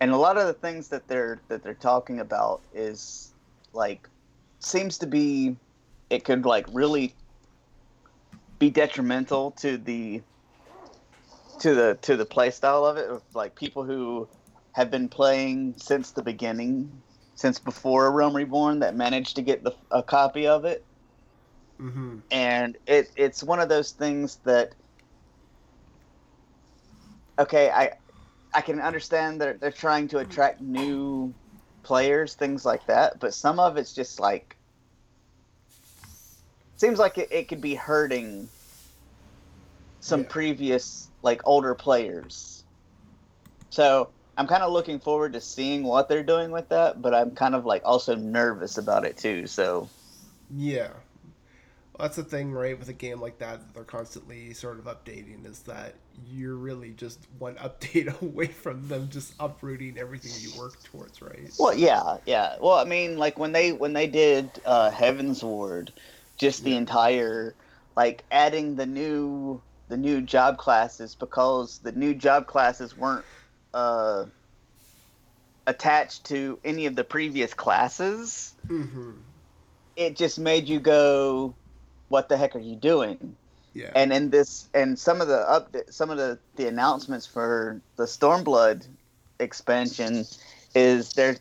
And a lot of the things that they're that they're talking about is like seems to be it could like really be detrimental to the to the to the play style of it like people who have been playing since the beginning since before Realm Reborn that managed to get the, a copy of it Mm-hmm. and it it's one of those things that okay i i can understand that they're trying to attract new players things like that but some of it's just like seems like it, it could be hurting some Yeah. previous like older players so i'm kind of looking forward to seeing what they're doing with that but i'm kind of like also nervous about it too so Yeah. Well, that's the thing, right, with a game like that, that they're constantly sort of updating, is that you're really just one *laughs* update away from them just uprooting everything you work towards, right? Well, yeah, yeah. Well, I mean, like when they when they did uh, Heavensward, just the Yeah. entire like adding the new the new job classes because the new job classes weren't uh, attached to any of the previous classes. Mm-hmm. It just made you go, "What the heck are you doing?" Yeah. and in this and some of the up some of the the announcements for the stormblood expansion is they're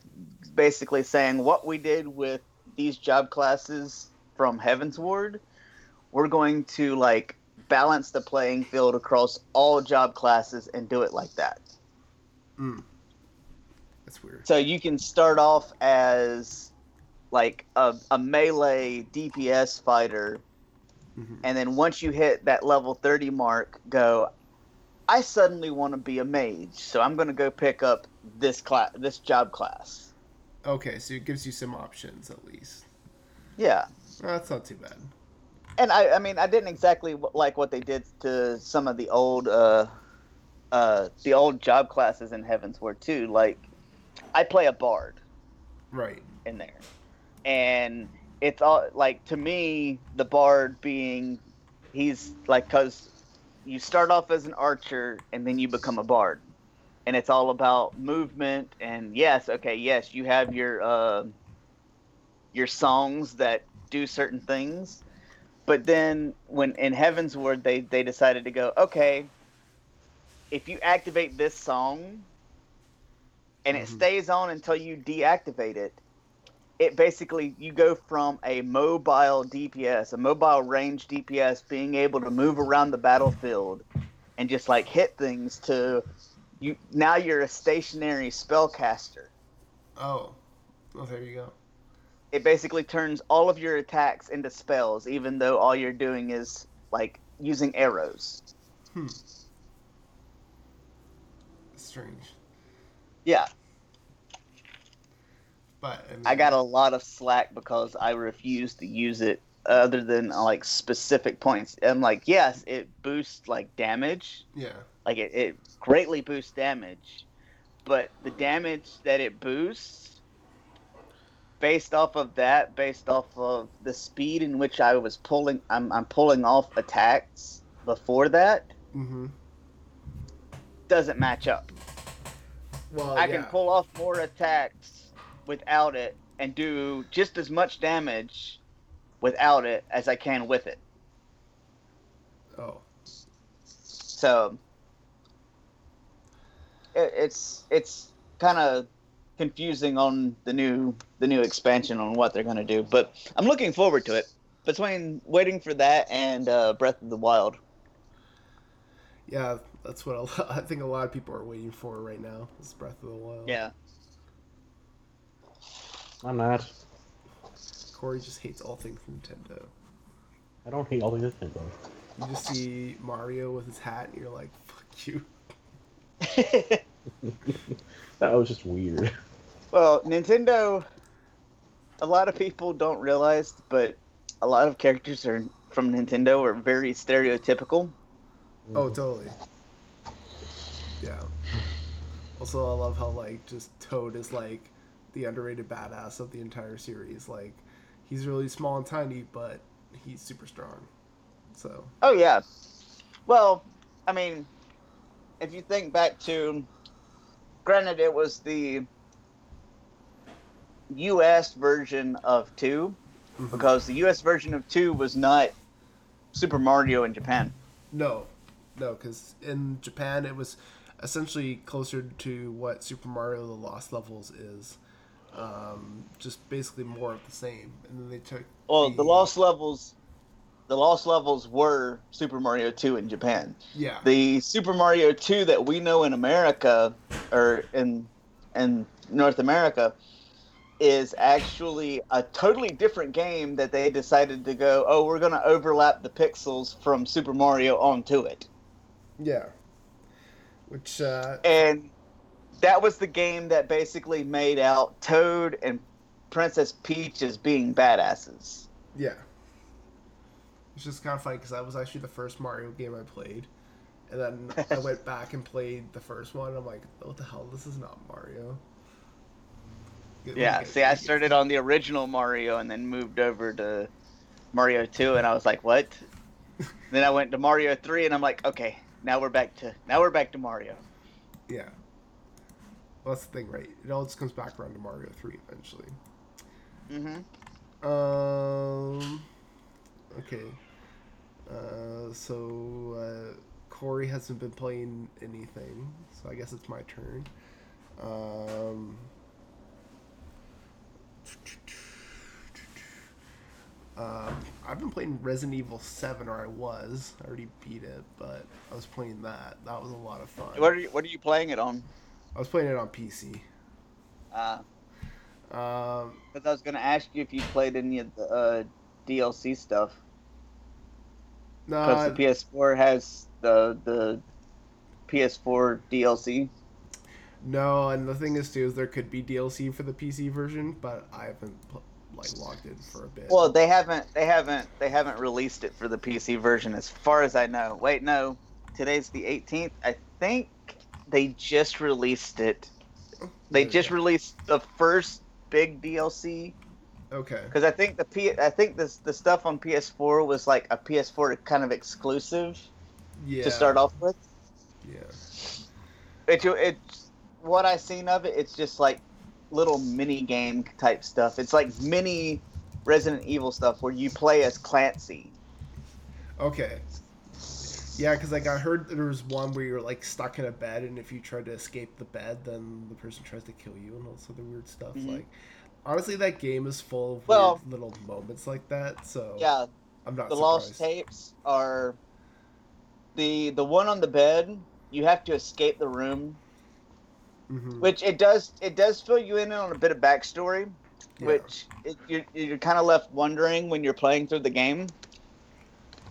basically saying what we did with these job classes from Heavensward we're going to like balance the playing field across all job classes and do it like that Mm. That's weird. so you can start off as like a, a melee dps fighter Mhm. and then once you hit that level 30 mark go i suddenly want to be a mage so i'm going to go pick up this class this job class Okay, so it gives you some options at least. yeah Well, that's not too bad. and i i mean i didn't exactly like what they did to some of the old uh uh the old job classes in Heavensward too like i play a bard Right. in there. And it's all like to me, the bard being he's like because you start off as an archer and then you become a bard, and it's all about movement. And yes, okay, yes, you have your uh, your songs that do certain things, but then when in Heavensward they they decided to go okay. If you activate this song, and it Mhm. stays on until you deactivate it, it basically you go from a mobile DPS, a mobile range DPS, being able to move around the battlefield and just like hit things to you. Now you're a stationary spellcaster. Oh. Well, there you go. It basically turns all of your attacks into spells, even though all you're doing is like using arrows. Hmm. Strange. Yeah, But I, mean, I got a lot of slack because I refuse to use it other than like specific points. I'm like, yes, it boosts like damage, Yeah. like it, it greatly boosts damage, but the damage that it boosts, based off of that, based off of the speed in which I was pulling, I'm, I'm pulling off attacks before that, Mm-hmm. doesn't match up. Well, I yeah. can pull off more attacks without it and do just as much damage without it as I can with it. Oh, So it, it's it's kind of confusing on the new the new expansion on what they're going to do, but I'm looking forward to it. Between waiting for that and uh, Breath of the Wild, yeah. That's what a lot, *laughs* I think a lot of people are waiting for right now. Is Breath of the Wild. yeah. I'm not. Corey just hates all things Nintendo. I don't hate all things Nintendo. You just see Mario with his hat, and you're like, "Fuck you." *laughs* That was just weird. well, Nintendo. A lot of people don't realize, but a lot of characters are from Nintendo are very stereotypical. Oh, totally. Yeah. Also, I love how like just Toad is like the underrated badass of the entire series. Like, he's really small and tiny, but he's super strong. So Oh yeah. Well, I mean, if you think back to, granted, it was the U.S. version of 2 Mhm. because the U.S. version of two was not Super Mario in Japan. no, no, because in Japan it was essentially closer to what Super Mario: The Lost Levels is. Um, just basically more of the same, and then they took. Well, the lost levels, the lost levels were Super Mario two in Japan. Yeah. The Super Mario 2 that we know in America or in in North America is actually a totally different game that they decided to go, oh, we're going to overlap the pixels from Super Mario onto it. yeah. Which uh, And that was the game that basically made out Toad and Princess Peach as being badasses. Yeah. It's just kind of funny because that was actually the first Mario game I played. And then I *laughs* went back and played the first one. I'm like, what the hell? This is not Mario. It- Yeah, see, I started on the original Mario and then moved over to Mario 2, and I was like, "What?" *laughs* then I went to Mario 3, and I'm like, "Okay, now we're back to now we're back to Mario." Yeah. Well, that's the thing, right? It all just comes back around to Mario 3 eventually. hmm Um. Okay. Uh, so, uh, Corey hasn't been playing anything, so I guess it's my turn. Um. Um, I've been playing Resident Evil 7, or I was. I already beat it, but I was playing that. That was a lot of fun. What are you What are you playing it on? I was playing it on PC. Uh, Um, because I was gonna ask you if you played any of the uh, DLC stuff. no, Because the PS4 has the the PS4 DLC. No, and the thing is too is there could be DLC for the PC version, but I haven't like logged in for a bit. Well, they haven't they haven't they haven't released it for the PC version as far as I know. Wait, no. Today's the 18th. I think they just released it. They just released the first big DLC okay. because I think the P I think this the stuff on PS4 was like a PS4 kind of exclusive Yeah. to start off with. Yeah. It it's what I seen of it. It's just like little mini game type stuff. It's like mini Resident Evil stuff where you play as Clancy. Okay. Yeah, because like I heard there was one where you're like stuck in a bed, and if you try to escape the bed, then the person tries to kill you, and all this other weird stuff. Mhm. Like, honestly, that game is full of Well- weird little moments like that. So Yeah, I'm not the surprised. lost tapes are the the one on the bed. You have to escape the room, Mhm. which it does it does fill you in on a bit of backstory, Yeah. which it, you're you're kind of left wondering when you're playing through the game.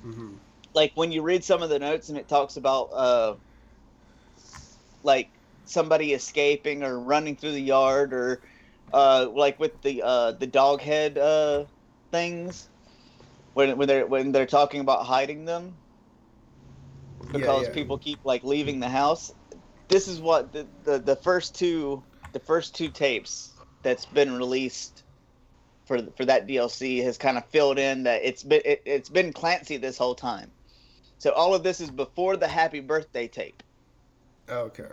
Mhm. Like when you read some of the notes and it talks about uh, like somebody escaping or running through the yard or uh, like with the uh, the dog head uh, things when when they're when they're talking about hiding them Yeah, because yeah. people keep like leaving the house. This is what the, the the first two the first two tapes that's been released for for that DLC has kind of filled in that it's been it, it's been Clancy this whole time. So all of this is before the Happy Birthday tape. Okay.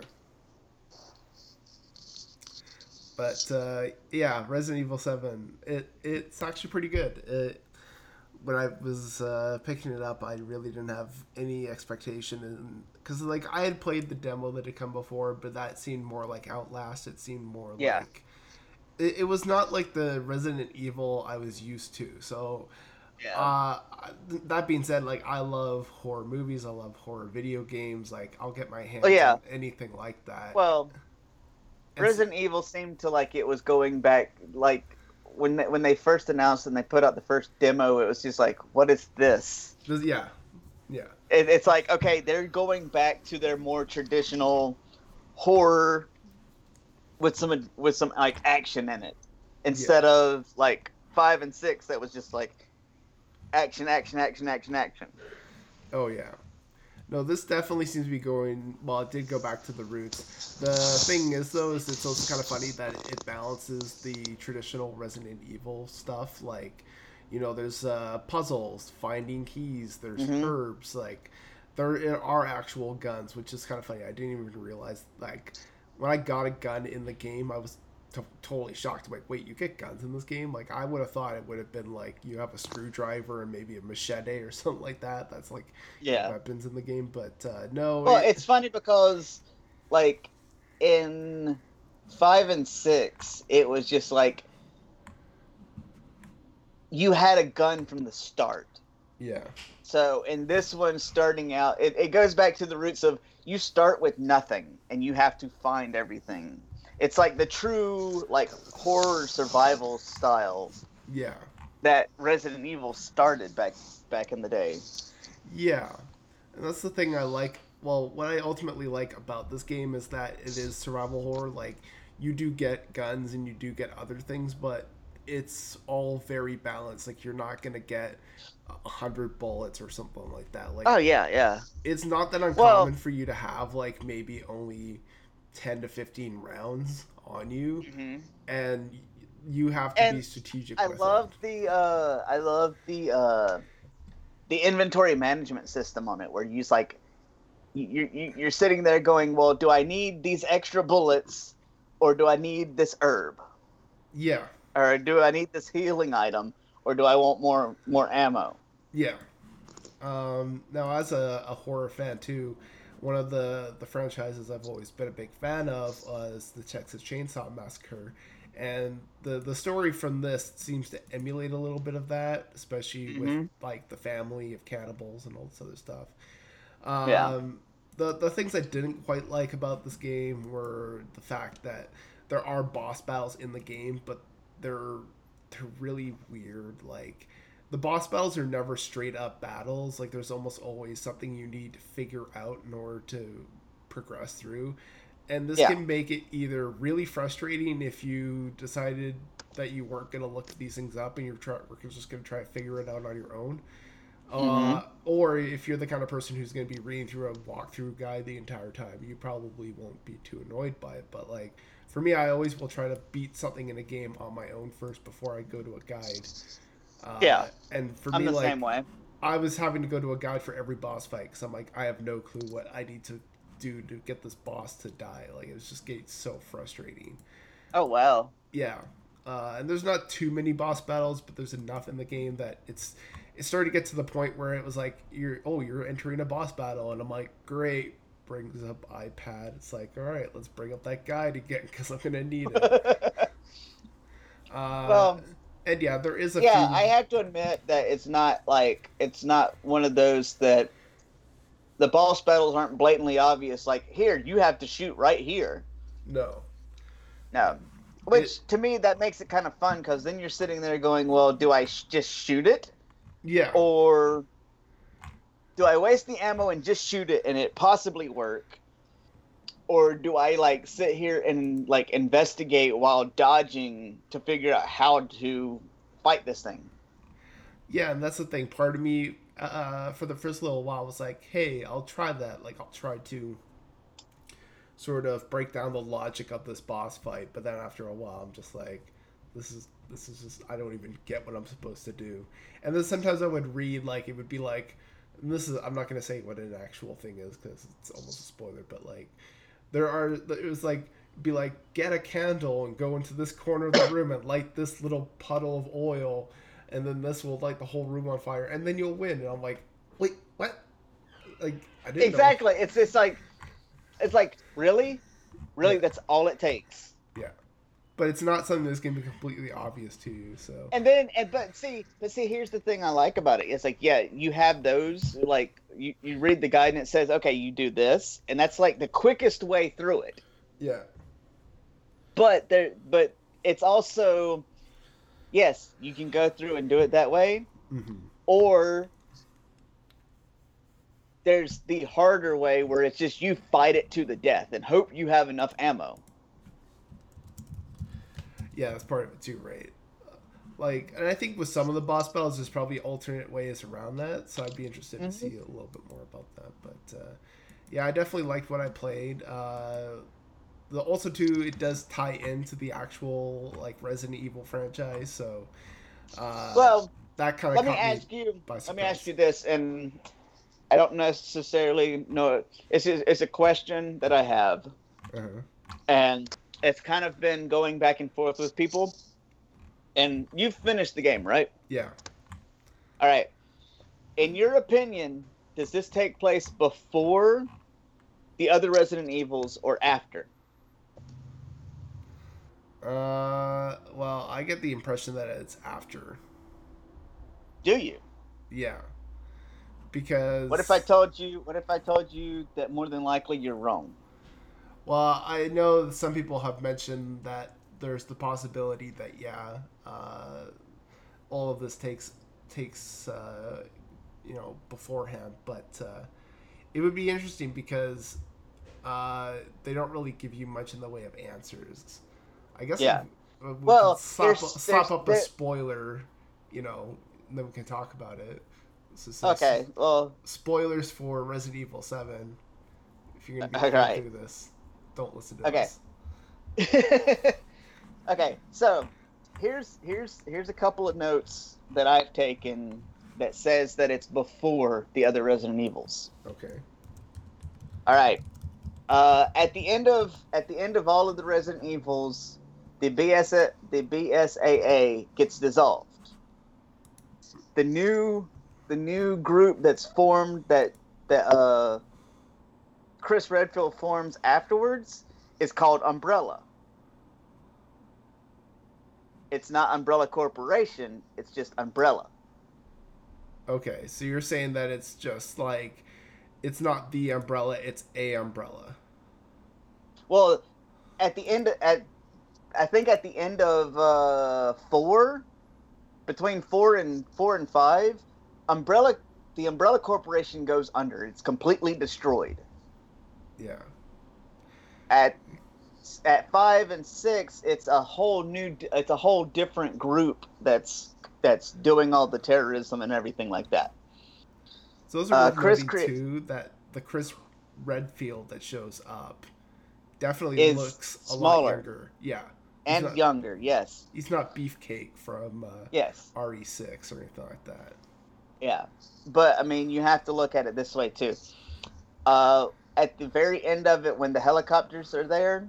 But uh, yeah, Resident Evil Seven. It it's actually pretty good. It, when I was uh, picking it up, I really didn't have any expectation, because like I had played the demo that had come before, but that seemed more like Outlast. It seemed more Yeah. like it, it was not like the Resident Evil I was used to. So Yeah. uh, that being said, like I love horror movies. I love horror video games. Like I'll get my hands Oh, yeah. on anything like that. well, And Resident Evil seemed to like it was going back like when they, when they first announced and they put out the first demo, it was just like, what is this? this- yeah, yeah, It, it's like okay, they're going back to their more traditional horror with some with some like action in it instead of like five and six that was just like action, action, action, action, action. oh yeah. No, this definitely seems to be going. Well, it did go back to the roots. The thing is, though, is it's also kind of funny that it balances the traditional Resident Evil stuff. Like, you know, there's uh, puzzles, finding keys, there's Mhm. herbs, like there are actual guns, which is kind of funny. I didn't even realize. Like, when I got a gun in the game, I was t- totally shocked. I'm like, wait, you get guns in this game? Like, I would have thought it would have been like you have a screwdriver and maybe a machete or *laughs* something like that. That's like Yeah. weapons in the game, but uh, no. Well, it- it's funny because, like, in five and six, it was just like you had a gun from the start. yeah, So in this one, starting out, it, it goes back to the roots of you start with nothing and you have to find everything. It's like the true like horror survival style yeah, that Resident Evil started back back in the day. yeah, and that's the thing I like. Well, what I ultimately like about this game is that it is survival horror. Like, you do get guns and you do get other things, but it's all very balanced. Like, you're not gonna get a hundred bullets or something like that. Like, Oh yeah, yeah. it's not that uncommon Well- for you to have like maybe only 10 to 15 rounds on you hmm and you have to And be strategic I love it. the uh I love the uh the inventory management system on it where you just like you're, you're sitting there going, "Well, do I need these extra bullets or do I need this herb? yeah Or do I need this healing item or do I want more more ammo?" yeah um now as a, a horror fan too one of the the franchises i've always been a big fan of was the texas chainsaw massacre and the the story from this seems to emulate a little bit of that especially with Mhm. like the family of cannibals and all this other stuff um Yeah. the the things i didn't quite like about this game were the fact that there are boss battles in the game but they're they're really weird like the boss battles are never straight up battles. Like there's almost always something you need to figure out in order to progress through. And this Yeah. can make it either really frustrating if you decided that you weren't going to look these things up and you're, try- you're just going to try to figure it out on your own. Uh, Mhm. or if you're the kind of person who's going to be reading through a walkthrough guide the entire time you probably won't be too annoyed by it. But like for me i always will try to beat something in a game on my own first before i go to a guide uh, Yeah. and for I'm me the like same way. I was having to go to a guide for every boss fight because I'm like, I have no clue what I need to do to get this boss to die. Like, it was just getting so frustrating. Oh wow. Yeah. Uh, and there's not too many boss battles, but there's enough in the game that it's it started to get to the point where it was like, you're oh, you're entering a boss battle, and I'm like, great. Brings up iPad. It's like, all right, let's bring up that guide again because I'm gonna need it. *laughs* Uh, Well, and yeah, there is a yeah, few. I have to admit that it's not like it's not one of those that the boss battles aren't blatantly obvious. Like here, you have to shoot right here. no. No, which to me that makes it kind of fun because then you're sitting there going, "Well, do I sh- just shoot it, Yeah. or do I waste the ammo and just shoot it and it possibly work, or do I like sit here and like investigate while dodging to figure out how to fight this thing?" Yeah, and that's the thing. Part of me, uh, for the first little while, was like, "Hey, I'll try that. Like, I'll try to sort of break down the logic of this boss fight." But then after a while, I'm just like, "This is this is just I don't even get what I'm supposed to do." And then sometimes I would read like it would be like, this is I'm not gonna say what an actual thing is because it's almost a spoiler, but like there are it was like be like, get a candle and go into this corner of the room and light this little puddle of oil, and then this will light the whole room on fire, and then you'll win. And I'm like, wait, what? Like, I didn't know. Exactly. It's it's like it's like really, really. Yeah. That's all it takes. But it's not something that's gonna be completely obvious to you. So And then, and but see, but see, here's the thing I like about it. It's like, yeah, you have those. Like, you you read the guide and it says, okay, you do this, and that's like the quickest way through it. yeah, But there, but it's also, yes, you can go through and do it that way, hmm or there's the harder way where it's just you fight it to the death and hope you have enough ammo. Yeah, that's part of it too, right? Like, and I think with some of the boss battles, there's probably alternate ways around that. So I'd be interested to Mhm. see a little bit more about that. But uh, yeah, I definitely liked what I played. Uh, the also too, it does tie into the actual like Resident Evil franchise, so uh, Well, that kind of let me ask you. Let me ask you this, and I don't necessarily know. It's it's a question that I have. Uh-huh. and it's kind of been going back and forth with people. And you've finished the game, right? Yeah. All right. In your opinion, does this take place before the other Resident Evils or after? Uh, well, I get the impression that it's after. Do you? Yeah. Because What if I told you? What if I told you that more than likely you're wrong? Well, I know some people have mentioned that there's the possibility that yeah, uh, all of this takes takes uh, you know beforehand, but uh, it would be interesting because uh, they don't really give you much in the way of answers. I guess Yeah. we, we Well, slap, there's- slap there's- up a spoiler, you know, and then we can talk about it. So Okay. Well, spoilers for Resident Evil Seven. If you're gonna be going through this, don't listen to this. Okay. us. *laughs* okay, so here's here's here's a couple of notes that I've taken that says that it's before the other Resident Evils. Okay. All right. Uh, at the end of at the end of all of the Resident Evils, the BS the BSAA gets dissolved. The new the new group that's formed that that uh, Chris Redfield forms afterwards is called Umbrella. It's not Umbrella Corporation. It's just Umbrella. Okay. So you're saying that it's just like it's not the umbrella, it's a umbrella. Well, at the end at I think at the end of uh, four, between four and four and five, Umbrella the Umbrella Corporation goes under. It's completely destroyed. Yeah. At at five and six, it's a whole new it's a whole different group that's that's doing all the terrorism and everything like that. So those are Uh, Chris Cri- too that the Chris Redfield that shows up definitely looks a lot younger. Yeah. And not- younger, yes. He's not Beefcake from uh, Yes. RE6 or anything like that. Yeah, but I mean, you have to look at it this way too. Uh, at the very end of it, when the helicopters are there,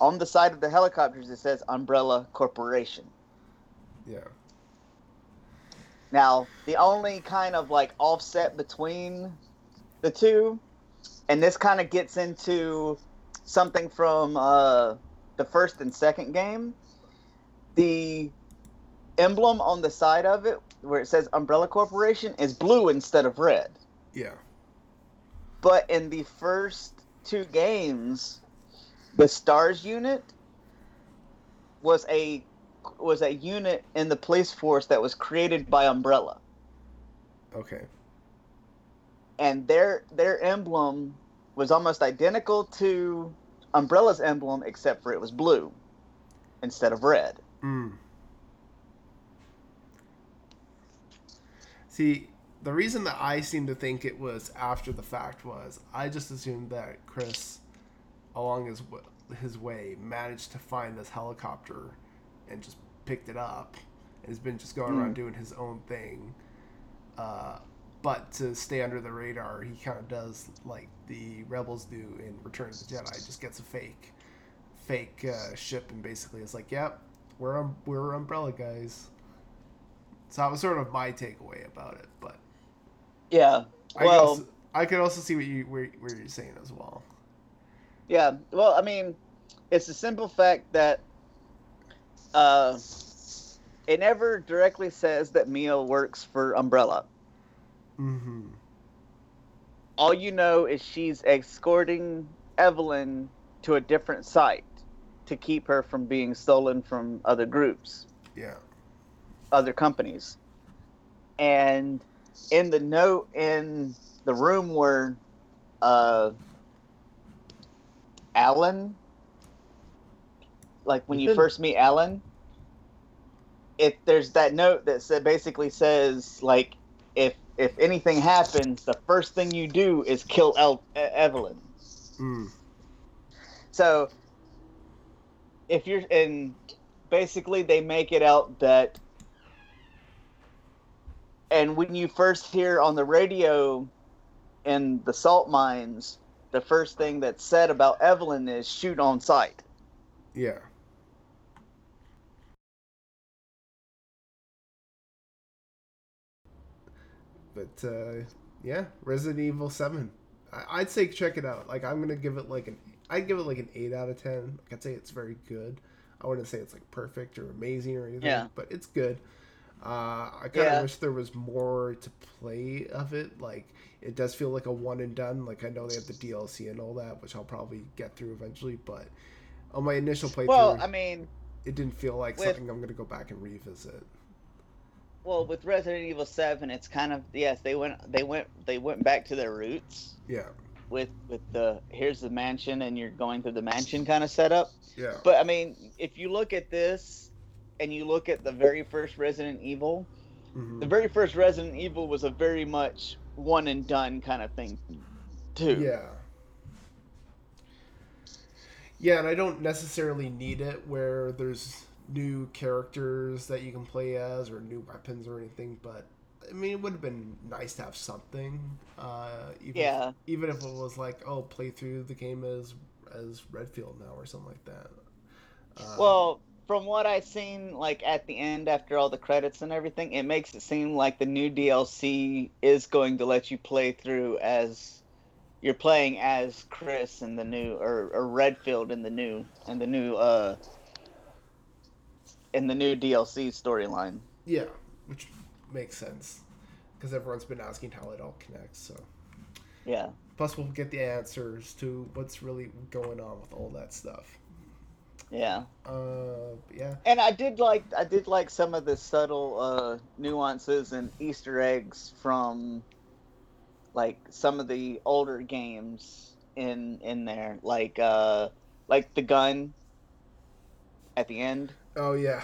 on the side of the helicopters it says Umbrella Corporation. Yeah. Now, the only kind of like offset between the two, and this kind of gets into something from uh, the first and second game. The emblem on the side of it, where it says Umbrella Corporation, is blue instead of red. Yeah. But in the first two games, the Stars unit was a was a unit in the police force that was created by Umbrella, Okay. and their their emblem was almost identical to Umbrella's emblem, except for it was blue instead of red. Mm. See, the reason that I seem to think it was after the fact was I just assumed that Chris, along his his way, managed to find this helicopter and just picked it up and has been just going around doing his own thing. Uh, but to stay under the radar, he kind of does like the rebels do in Return of the Jedi. Just gets a fake fake uh, ship and basically it's like, yep, we're um, we're Umbrella guys. So that was sort of my takeaway about it, but Yeah. I Well, also, I could also see what you where, where you're saying as well. Yeah, well, I mean, it's the simple fact that uh, it never directly says that Mia works for Umbrella. Mm-hmm. All you know is she's escorting Evelyn to a different site to keep her from being stolen from other groups, Yeah. other companies. And in the note in the room where uh, Alan, like when you first meet Alan, it there's that note that said basically says like if if anything happens, the first thing you do is kill El- Evelyn. Mm. So if you're and basically they make it out that and when you first hear on the radio in the salt mines, the first thing that's said about Evelyn is shoot on sight. Yeah. But uh, yeah, Resident Evil Seven. I- I'd say check it out. Like I'm gonna give it like an I'd give it like an eight out of ten. Like, I'd say it's very good. I wouldn't say it's like perfect or amazing or anything, Yeah. but it's good. Uh, I kind of Yeah. wish there was more to play of it. Like it does feel like a one and done. Like I know they have the DLC and all that, which I'll probably get through eventually. But on my initial playthrough, Well, I mean, it didn't feel like with- something I'm going to go back and revisit. well, with Resident Evil 7, it's kind of yes, they went they went they went back to their roots Yeah, with with the here's the mansion and you're going through the mansion kind of setup. yeah, But I mean, if you look at this and you look at the very first Resident Evil, mhm. the very first Resident Evil was a very much one and done kind of thing, too. yeah, yeah. And I don't necessarily need it where there's new characters that you can play as or new weapons or anything. But I mean, it would have been nice to have something. Uh, even Yeah. If, even if it was like, oh, play through the game as as Redfield now or something like that. Uh, Well, from what I've seen, like at the end after all the credits and everything, it makes it seem like the new DLC is going to let you play through as you're playing as Chris in the new or, or Redfield in the new and the new uh in the new DLC storyline. yeah, which makes sense because everyone's been asking how it all connects. So. Yeah. Plus, we'll get the answers to what's really going on with all that stuff. Yeah. Uh, yeah, And I did like I did like some of the subtle uh, nuances and Easter eggs from like some of the older games in in there, like uh, like the gun at the end. oh yeah,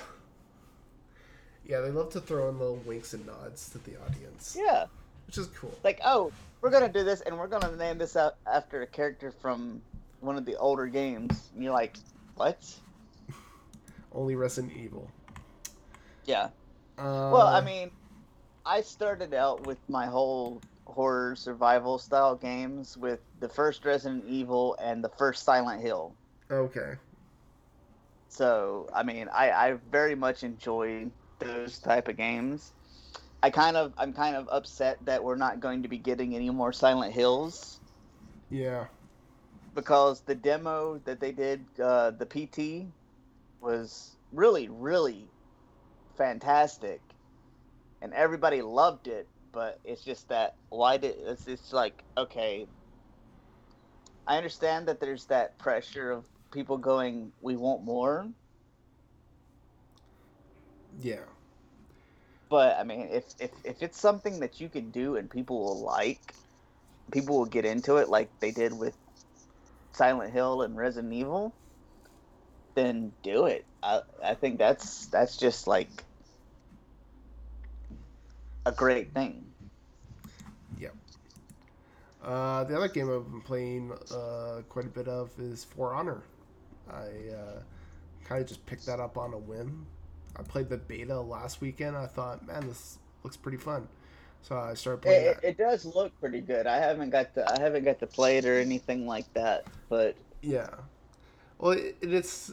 yeah. They love to throw in little winks and nods to the audience, Yeah, which is cool. like oh, we're gonna do this, and we're gonna name this out after a character from one of the older games. And you're like, what? *laughs* Only Resident Evil. Yeah. Uh, Well, I mean, I started out with my whole horror survival style games with the first Resident Evil and the first Silent Hill. okay, So, I mean, I, I very much enjoy those type of games. I kind of I'm kind of upset that we're not going to be getting any more Silent Hills yeah, because the demo that they did, uh, the PT, was really really fantastic, and everybody loved it. But it's just that why did it's it's like okay. I understand that there's that pressure of people going, we want more, yeah, but I mean, if if if it's something that you can do and people will like, people will get into it like they did with Silent Hill and Resident Evil, then do it. I I think that's that's just like a great thing. Yep. Uh, the other game I've been playing uh, quite a bit of is For Honor. I uh, kind of just picked that up on a whim. I played the beta last weekend. I thought, man, this looks pretty fun. So I started playing It, it does look pretty good. I haven't got to I haven't got to play it or anything like that, but Yeah. Well, it, it's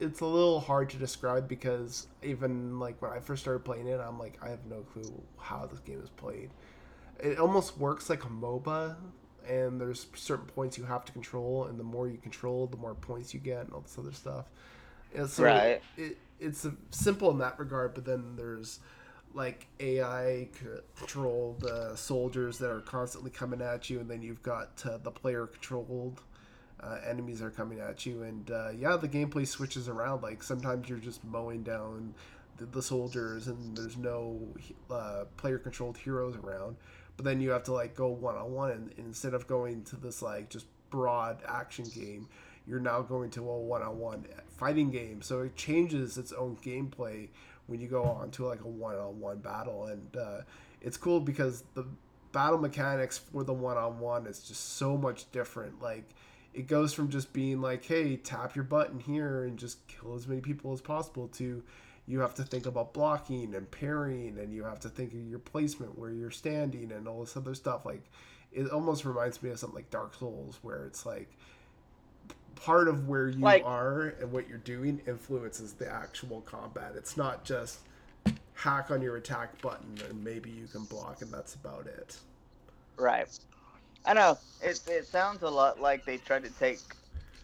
it's a little hard to describe because even like when I first started playing it, I'm like I have no clue how this game is played. It almost works like a MOBA, and there's certain points you have to control, and the more you control, the more points you get, and all this other stuff. And so Right. it, it's simple in that regard, but then there's like AI controlled uh, soldiers that are constantly coming at you, and then you've got uh, the player controlled uh, enemies are coming at you, and uh, yeah, the gameplay switches around. Like sometimes you're just mowing down the, the soldiers, and there's no uh, player controlled heroes around. But then you have to like go one on one, instead of going to this like just broad action game, you're now going to a one on one fighting game. So it changes its own gameplay when you go on to like a one on one battle, and uh, it's cool because the battle mechanics for the one on one is just so much different. Like it goes from just being like, hey, tap your button here and just kill as many people as possible to you have to think about blocking and parrying and you have to think of your placement where you're standing and all this other stuff. Like it almost reminds me of something like Dark Souls where it's like part of where you Like- are and what you're doing influences the actual combat. It's not just hack on your attack button and maybe you can block and that's about it. Right. I know. It it sounds a lot like they tried to take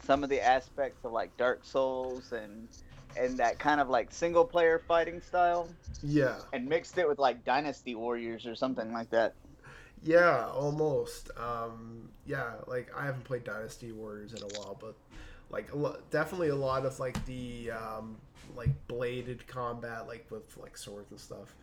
some of the aspects of like Dark Souls and and that kind of like single player fighting style Yeah. and mixed it with like Dynasty Warriors or something like that. Yeah, almost. Um, yeah, like I haven't played Dynasty Warriors in a while, but like a lo- definitely a lot of like the um, like bladed combat, like with like swords and stuff.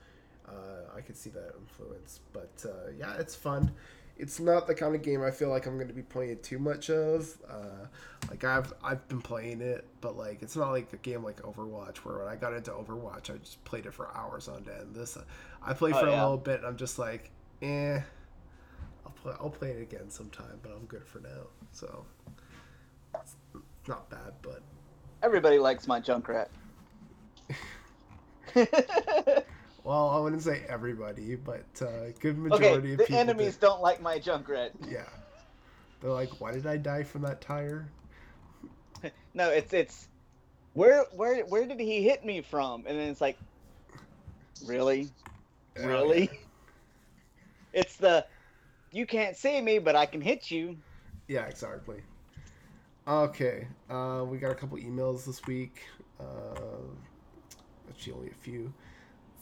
Uh, I could see that influence, but uh, yeah, it's fun. It's not the kind of game I feel like I'm going to be playing too much of. Uh, like I've I've been playing it, but like it's not like a game like Overwatch where when I got into Overwatch, I just played it for hours on end. This uh, I played Oh, for a little bit, and I'm just like, eh. I'll play. I'll play it again sometime, but I'm good for now. So not bad, but Everybody likes my Junkrat. *laughs* well, I wouldn't say everybody, but uh, good okay, majority of the people. enemies don't like my Junkrat. *laughs* Yeah, they're like, why did I die from that tire? *laughs* No, it's it's where where where did he hit me from? And then it's like, really, Yeah, really. It's the you can't see me, but I can hit you. Yeah, exactly. Okay, uh, we got a couple emails this week. Uh, actually, only a few.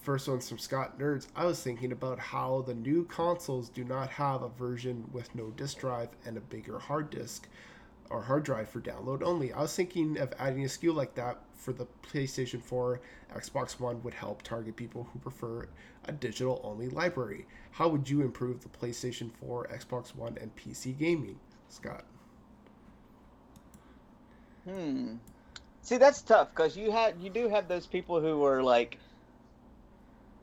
First one's from Scott Nerds. I was thinking about how the new consoles do not have a version with no disk drive and a bigger hard disk or hard drive for download only. I was thinking of adding a SKU like that for the PlayStation 4, Xbox One would help target people who prefer a digital only library. How would you improve the PlayStation 4, Xbox One, and PC gaming, Scott? Hmm. See, that's tough because you have you do have those people who are like,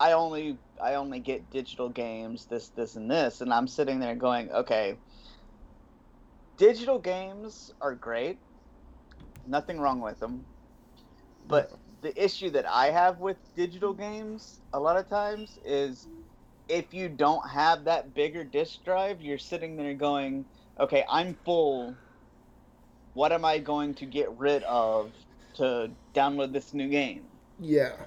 I only I only get digital games, this this and this, and I'm sitting there going, okay, digital games are great, nothing wrong with them, but the issue that I have with digital games a lot of times is if you don't have that bigger disk drive, you're sitting there going, okay, I'm full what am I going to get rid of to download this new game? Yeah.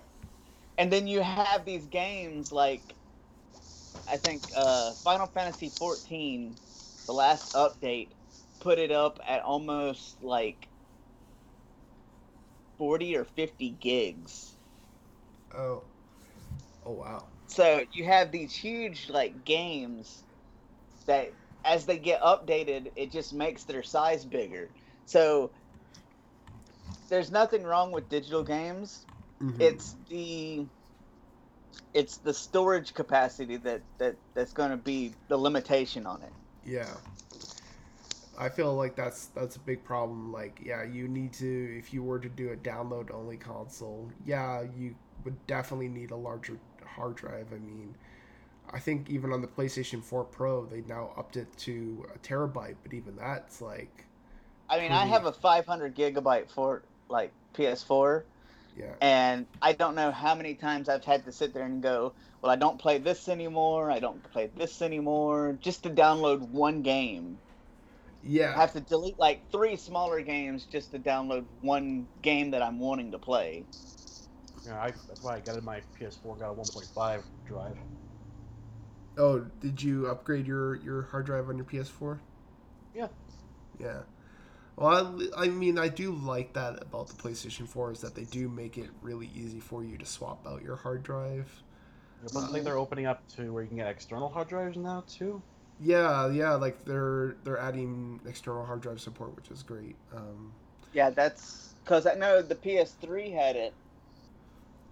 And then you have these games like I think uh, Final Fantasy 14, the last update, put it up at almost like 40 or 50 gigs. Oh. Oh wow. So you have these huge like games that as they get updated, it just makes their size bigger. So there's nothing wrong with digital games. Mhm. It's the it's the storage capacity that, that that's going to be the limitation on it. Yeah. I feel like that's that's a big problem. Like, yeah, you need to if you were to do a download only console, yeah, you would definitely need a larger hard drive. I mean, I think even on the PlayStation 4 Pro, they now upped it to a terabyte, but even that's like, I mean, I have a 500 gigabyte for like PS4, yeah, and I don't know how many times I've had to sit there and go, well, I don't play this anymore. I don't play this anymore, just to download one game. Yeah. I have to delete like three smaller games just to download one game that I'm wanting to play. Yeah, I, that's why I got in my PS4. Got a 1.5 drive. Oh, did you upgrade your your hard drive on your PS4? Yeah. Yeah. Well, I, I mean, I do like that about the PlayStation 4 is that they do make it really easy for you to swap out your hard drive. But I think they're opening up to where you can get external hard drives now too. Yeah, yeah, like they're they're adding external hard drive support, which is great. Um, Yeah, that's because I know the PS3 had it.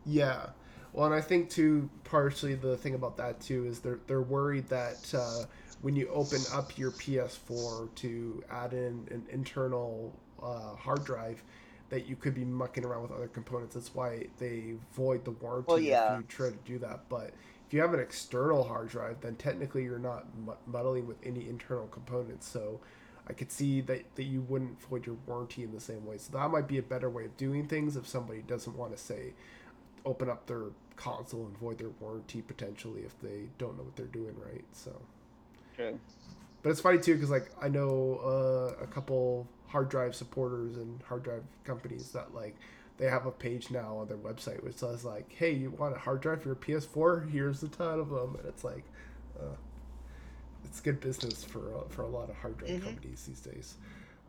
Yeah. Well, and I think too, partially the thing about that too is they're they're worried that uh, when you open up your PS4 to add in an internal uh, hard drive, that you could be mucking around with other components. That's why they void the warranty Well, yeah. if you try to do that. But if you have an external hard drive, then technically you're not muddling with any internal components. So I could see that, that you wouldn't void your warranty in the same way. So that might be a better way of doing things if somebody doesn't want to say open up their console and void their warranty potentially if they don't know what they're doing right. So, True. but it's funny too because like I know uh, a couple hard drive supporters and hard drive companies that like they have a page now on their website which says like, "Hey, you want a hard drive for your PS4? Here's a ton of them," and it's like, uh, it's good business for uh, for a lot of hard drive Mhm. companies these days.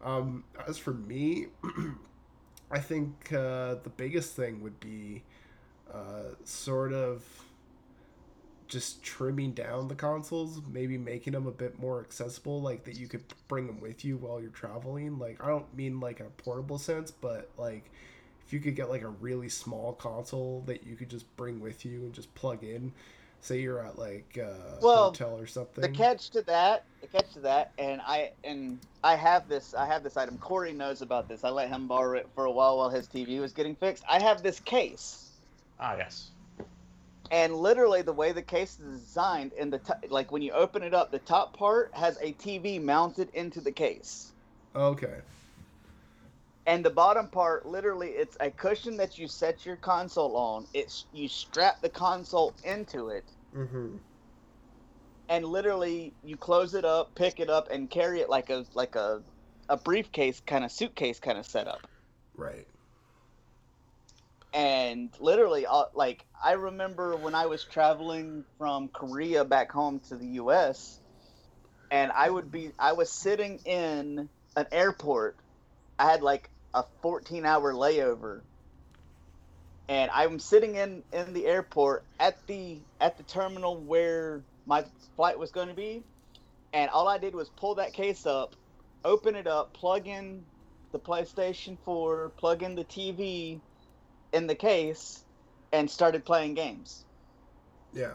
Um, as for me, *clears throat* I think uh, the biggest thing would be uh, sort of just trimming down the consoles, maybe making them a bit more accessible, like that you could bring them with you while you're traveling. Like I don't mean like in a portable sense, but like if you could get like a really small console that you could just bring with you and just plug in. Say you're at like a Well, hotel or something. The catch to that, the catch to that, and I and I have this, I have this item. Corey knows about this. I let him borrow it for a while while his TV was getting fixed. I have this case, Ah, yes. And literally the way the case is designed, in the t- like when you open it up, the top part has a TV mounted into the case, okay. and the bottom part, literally, it's a cushion that you set your console on. It's you strap the console into it, Mm-hmm. and literally you close it up, pick it up, and carry it like a like a a briefcase kind of suitcase kind of setup. Right. And literally, uh, like I remember when I was traveling from Korea back home to the U.S. and I would be I was sitting in an airport. I had like a 14 hour layover. And I'm sitting in in the airport at the at the terminal where my flight was going to be, and all I did was pull that case up, open it up, plug in the PlayStation 4, plug in the TV in the case, and started playing games. Yeah.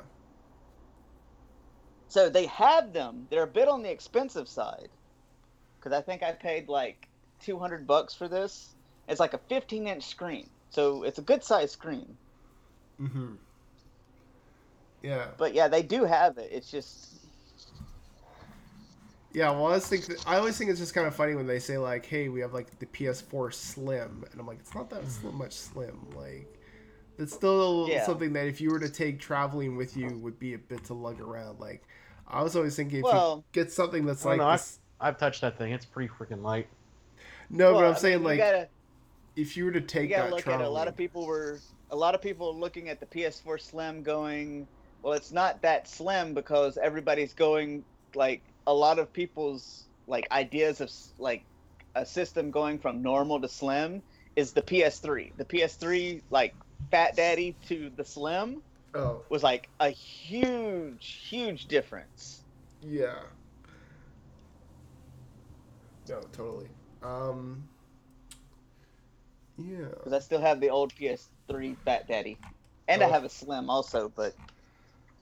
So they have them. They're a bit on the expensive side, because I think I paid like 200 bucks for this. It's like a 15 inch screen, so it's a good size screen. Mm-hmm. Yeah. But yeah, they do have it. It's just Yeah, well, I always think that, I always think it's just kind of funny when they say like, "Hey, we have like the PS4 Slim," and I'm like, "It's not that slim, much slim. Like, it's still Yeah. something that if you were to take traveling with you would be a bit to lug around." Like, I was always thinking if Well- you get something that's like no, I- this, I've touched that thing. It's pretty freaking light. no, Well, but I I'm saying mean, like you gotta, if you were to you take gotta that look at traveling, it. A lot of people were a lot of people looking at the PS4 Slim, going, "Well, it's not that slim because everybody's going like a lot of people's like ideas of like a system going from normal to slim is the PS3. The PS3 like Fat Daddy to the Slim oh was like a huge, huge difference. yeah, no, totally. Um, yeah. Because I still have the old PS3 Fat Daddy, and I Oh. have a Slim also. But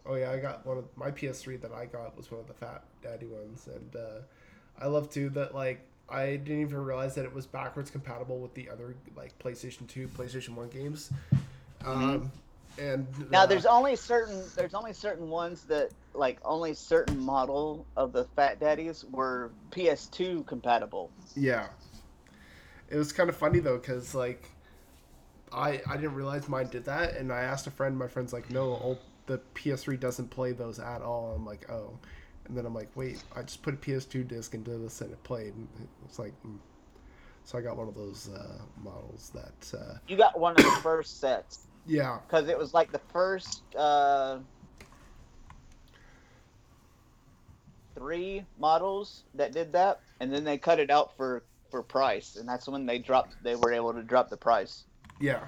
Oh yeah, I got one of my PS3 that I got was one of the Fat Daddy ones, and uh, I love too that like I didn't even realize that it was backwards compatible with the other like PlayStation 2, PlayStation 1 games. Um, and Mm-hmm. now uh, there's only certain there's only certain ones that like only certain model of the Fat Daddies were PS2 compatible. yeah, it was kind of funny though because like I I didn't realize mine did that, and I asked a friend. My friend's like, no, old, the PS3 doesn't play those at all. I'm like, oh. And then I'm like, wait, I just put a PS2 disc into this and it played. And it's like, mm. so I got one of those uh, models that, uh, You got one of the first sets yeah, because it was like the first uh, three models that did that, and then they cut it out for for price, and that's when they dropped. They were able to drop the price. yeah.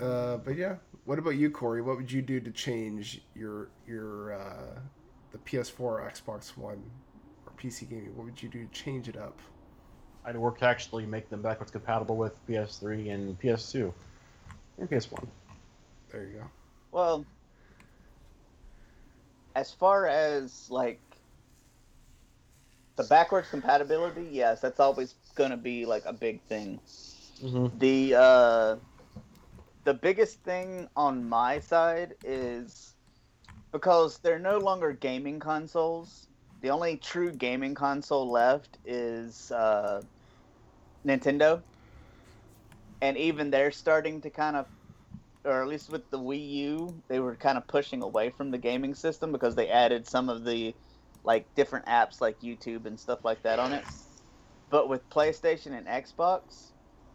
Uh, but yeah, what about you, Corey? What would you do to change your your uh, the PS4, or Xbox One, or PC gaming? What would you do to change it up? I'd work to actually make them backwards compatible with PS3 and PS2 and PS1. There you go. Well, as far as like the backwards compatibility, yes, that's always gonna be like a big thing. Mm-hmm. The uh, the biggest thing on my side is because they're no longer gaming consoles. The only true gaming console left is uh, Nintendo, and even they're starting to kind of, or at least with the Wii U, they were kind of pushing away from the gaming system because they added some of the like different apps like YouTube and stuff like that on it. But with PlayStation and Xbox,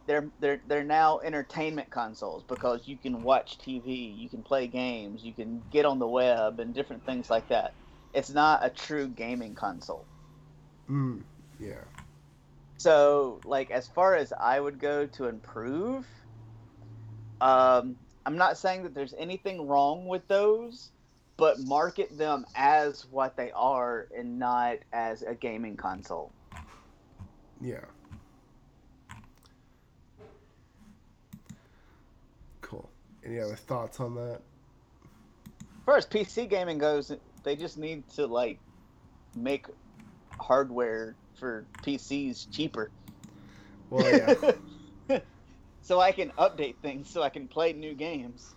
they're they're they're now entertainment consoles because you can watch TV, you can play games, you can get on the web and different things like that. It's not a true gaming console. Mm, yeah. So, like as far as I would go to improve, um, I'm not saying that there's anything wrong with those, but market them as what they are and not as a gaming console. Yeah. Cool. Any other thoughts on that? First, PC gaming goes, they just need to like make hardware for PCs cheaper. Well, yeah. *laughs* so I can update things so I can play new games.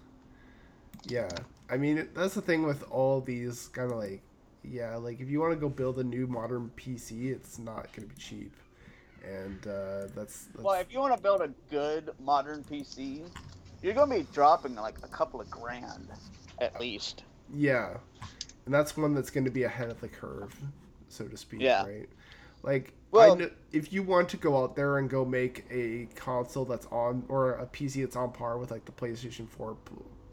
yeah. I mean, that's the thing with all these kind of like, yeah, like if you want to go build a new modern PC, it's not going to be cheap. And uh, that's, that's Well, if you want to build a good modern PC, you're gonna be dropping like a couple of grand at least. Yeah, and that's one that's going to be ahead of the curve, so to speak. Yeah. Right. Like, Well- if you want to go out there and go make a console that's on or a PC that's on par with like the PlayStation 4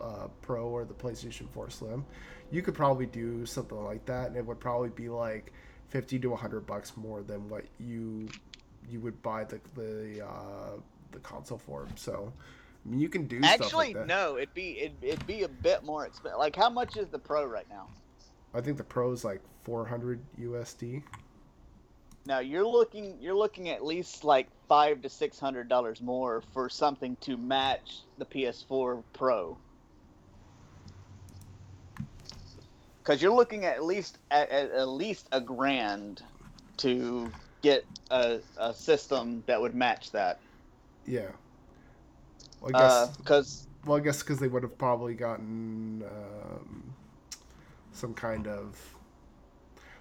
uh, Pro or the PlayStation 4 Slim, you could probably do something like that, and it would probably be like fifty to hundred bucks more than what you you would buy the the uh, the console for. So. I mean, you can do stuff Actually, like that. no, it'd be it'd, it'd be a bit more expensive. Like, how much is the Pro right now? I think the Pro is like 400 USD. Now you're looking you're looking at least like five to six hundred dollars more for something to match the PS4 Pro. Because you're looking at least at, at, at least a grand to get a, a system that would match that. Yeah. Well, I guess. Because well, I guess because they would have probably gotten um, some kind of.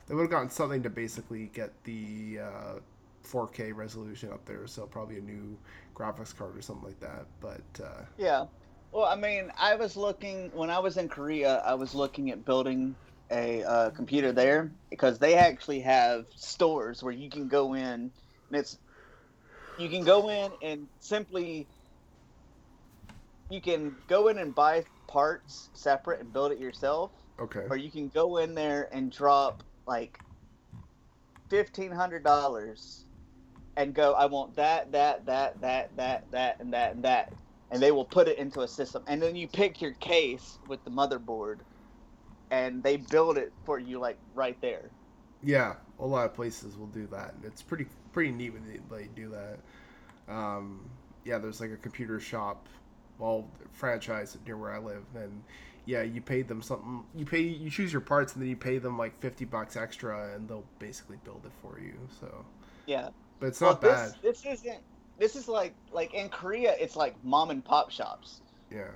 They would have gotten something to basically get the uh, 4K resolution up there, so probably a new graphics card or something like that. But uh, Yeah. Well, I mean, I was looking when I was in Korea. I was looking at building a uh, computer there because they actually have stores where you can go in and it's you can go in and simply you can go in and buy parts separate and build it yourself, okay, or you can go in there and drop like fifteen hundred dollars and go, I want that, that, that, that, that, that, and that, and that, and they will put it into a system, and then you pick your case with the motherboard, and they build it for you like right there. yeah, a lot of places will do that, it's pretty pretty neat when they, they do that. Um, yeah, there's like a computer shop, well, franchise near where I live, and yeah, you pay them something. You pay, you choose your parts, and then you pay them like fifty bucks extra, and they'll basically build it for you. So, Yeah, but it's not well, bad. This, this isn't. This is like like in Korea, it's like mom and pop shops. Yeah,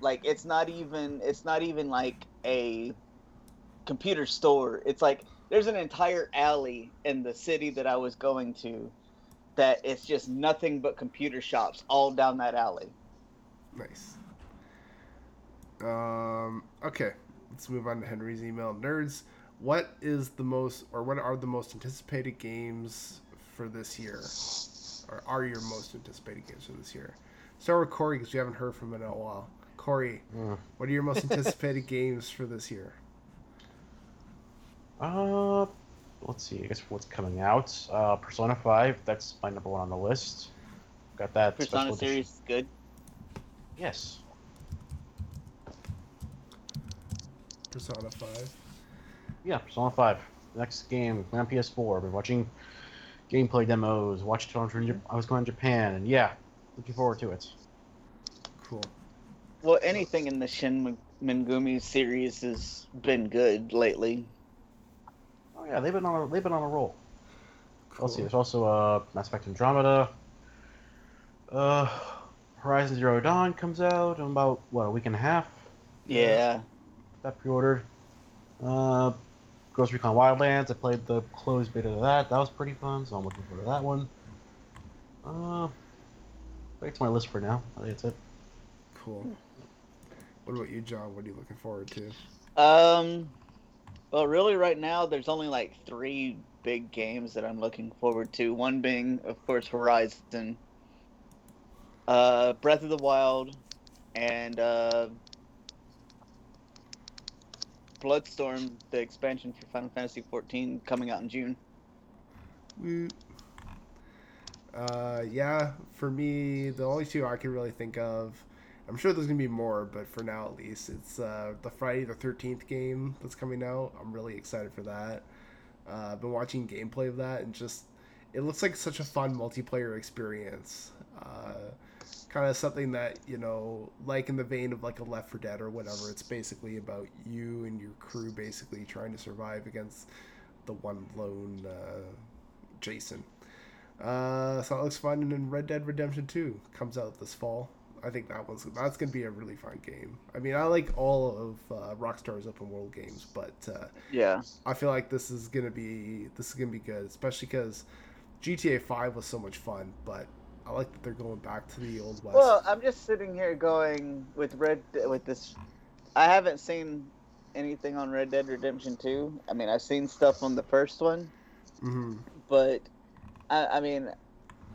Like it's not even it's not even like a computer store. It's like there's an entire alley in the city that I was going to that it's just nothing but computer shops all down that alley. Nice. Um, okay, let's move on to Henry's email. Nerds, what is the most, or what are the most anticipated games for this year? Or are your most anticipated games for this year? Start with Corey because we haven't heard from him in a while. Corey, Mm. what are your most anticipated games for this year? Uh, let's see. I guess what's coming out? Uh, Persona Five. That's my number one on the list. Got that Persona series edition. good. Yes. Persona 5. Yeah, Persona Five. Next game on PS4. I've been watching gameplay demos. Watched it on Jap- I was going to Japan, and yeah, looking forward to it. Cool. Well, anything in the Shin Megami series has been good lately. Oh yeah, they've been on a, they've been on a roll. cool. Let's see. There's also uh, Mass Effect Andromeda. Uh, Horizon Zero Dawn comes out in about what a week and a half. Yeah. That pre-ordered. Uh, Ghost Recon Wildlands. I played the closed beta of that. That was pretty fun, so I'm looking forward to that one. Uh, that's my list for now. I think that's it. Cool. What about you, John? What are you looking forward to? Um. Well, really, right now there's only like three big games that I'm looking forward to. One being, of course, Horizon, uh, Breath of the Wild, and uh, Bloodstorm, the expansion for Final Fantasy XIV, coming out in June. Woo. Uh, yeah, for me, the only two I can really think of, I'm sure there's gonna be more, but for now at least, it's uh, the Friday the 13th game that's coming out. I'm really excited for that. Uh, I've been watching gameplay of that, and just it looks like such a fun multiplayer experience. Uh, kind of something that you know, like in the vein of like a Left 4 Dead or whatever. It's basically about you and your crew basically trying to survive against the one lone uh, Jason. Uh, so that looks fun. And then Red Dead Redemption 2 comes out this fall. I think that one's that's gonna be a really fun game. I mean, I like all of uh, Rockstar's open world games, but uh, Yeah. I feel like this is gonna be this is gonna be good, especially because GTA 5 was so much fun. But I like that they're going back to the old west. Well, I'm just sitting here going with Red with this. I haven't seen anything on Red Dead Redemption 2. I mean, I've seen stuff on the first one, hmm but I, I mean,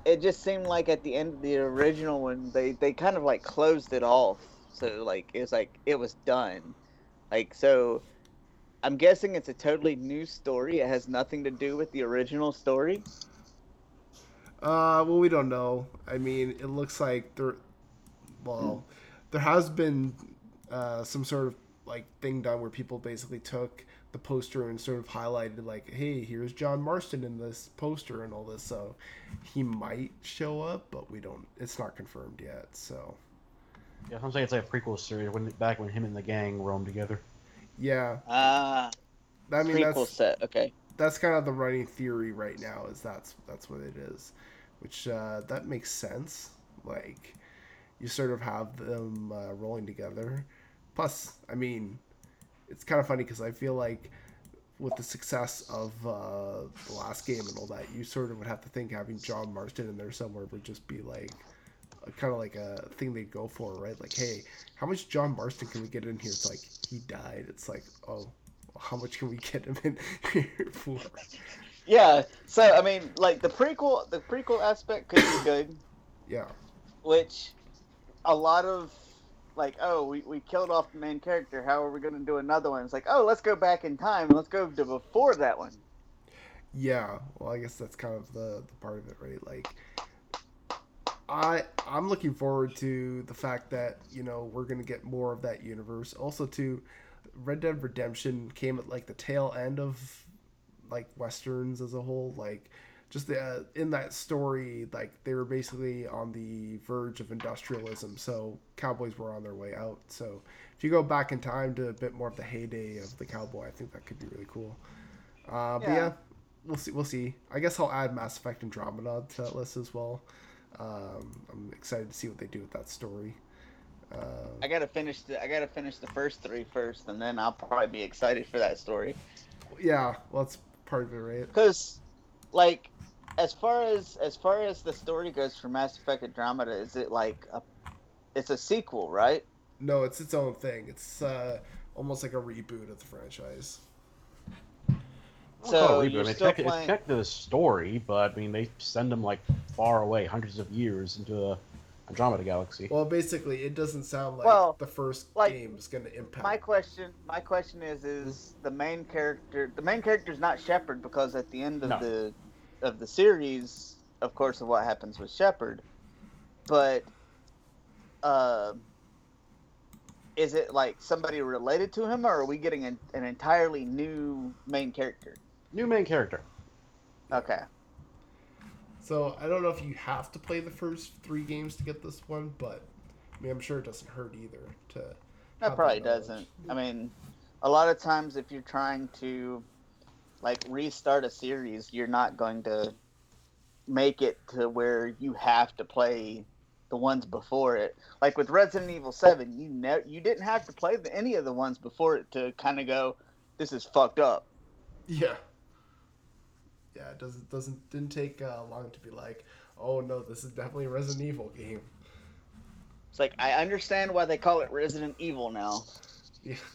it just seemed like at the end of the original one, they they kind of like closed it off. So like it was like it was done. Like so, I'm guessing it's a totally new story. It has nothing to do with the original story. Uh, well, we don't know. I mean, it looks like there. Well, there has been uh, some sort of like thing done where people basically took the poster and sort of highlighted like, "Hey, here's John Marston in this poster and all this." So he might show up, but we don't. It's not confirmed yet. So Yeah, I'm saying it's like a prequel series when back when him and the gang roamed together. yeah, Ah, I mean prequel that's set. Okay. That's kind of the running theory right now. Is that's that's what it is, which uh, that makes sense. Like you sort of have them uh, rolling together. Plus, I mean, it's kind of funny because I feel like with the success of uh, the last game and all that, you sort of would have to think having John Marston in there somewhere would just be like kind of like a thing they go for, right? Like, hey, how much John Marston can we get in here? It's like he died. It's like, oh, how much can we get him in here for? Yeah. So I mean, like the prequel, the prequel aspect could be good. *coughs* Yeah, which a lot of like oh we, we killed off the main character how are we going to do another one it's like oh let's go back in time and let's go to before that one yeah. Well, I guess that's kind of the the part of it, right? Like, I I'm looking forward to the fact that you know we're gonna get more of that universe. Also, to Red Dead Redemption came at like the tail end of like westerns as a whole. Like, just the, uh, in that story, like they were basically on the verge of industrialism. So cowboys were on their way out. So if you go back in time to a bit more of the heyday of the cowboy, I think that could be really cool. Uh, But Yeah. yeah, we'll see. We'll see. I guess I'll add Mass Effect Andromeda to that list as well. Um, I'm excited to see what they do with that story. Uh, i gotta finish the i gotta finish the first three first and then i'll probably be excited for that story yeah, well, that's part of it, right? because like as far as as far as the story goes for mass effect andromeda is it like a it's a sequel right No, it's its own thing. It's uh, almost like a reboot of the franchise. I So it a reboot. you're I mean, still tech- playing- It's technically the story, but I mean, they send them like far away, hundreds of years into a Andromeda galaxy. Well, basically, it doesn't sound like Well, the first like, game is going to impact. My question, my question is, is the main character? The main character is not Shepard because at the end of No. the of the series, of course, of what happens with Shepard, but uh, is it like somebody related to him, or are we getting an, an entirely new main character? New main character. Okay, So I don't know if you have to play the first three games to get this one, but I mean, I'm sure it doesn't hurt either to. that probably knowledge. doesn't. I mean, a lot of times if you're trying to like restart a series, you're not going to make it to where you have to play the ones before it. Like with Resident Evil Seven, you ne- you didn't have to play the, any of the ones before it to kind of go, this is fucked up. Yeah. Yeah, it doesn't doesn't didn't take uh, long to be like, oh no, this is definitely a Resident Evil game. It's like I understand why they call it Resident Evil now. Yeah. *laughs*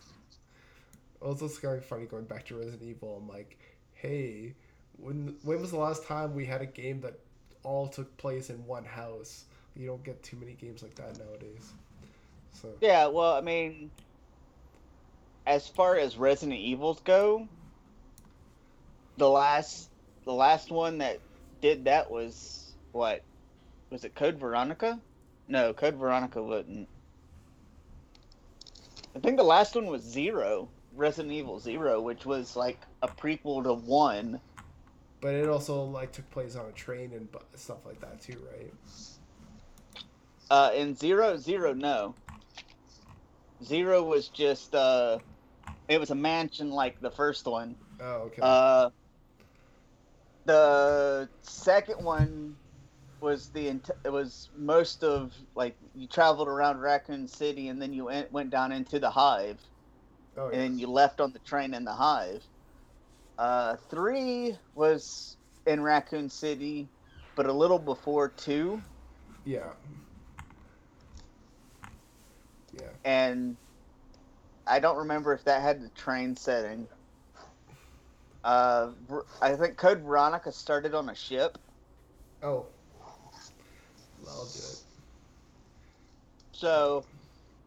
Well, it's also kind of funny going back to Resident Evil. I'm like, hey, when when was the last time we had a game that all took place in one house? You don't get too many games like that nowadays. So Yeah, well, I mean, as far as Resident Evils go, the last the last one that did that was what? Was it Code Veronica? No, Code Veronica wouldn't. I think the last one was Zero, Resident Evil Zero, which was like a prequel to one. But it also like took place on a train and stuff like that too, right? Uh, in Zero Zero, no. Zero was just uh, it was a mansion like the first one. Oh, okay. Uh, the second one was the it was most of like you traveled around Raccoon City and then you went, went down into the Hive oh, and yeah. you left on the train in the Hive. Uh, three was in Raccoon City, but a little before two, yeah. Yeah. and I don't remember if that had the train setting. Uh, I think Code Veronica started on a ship. Oh. I'll do it. So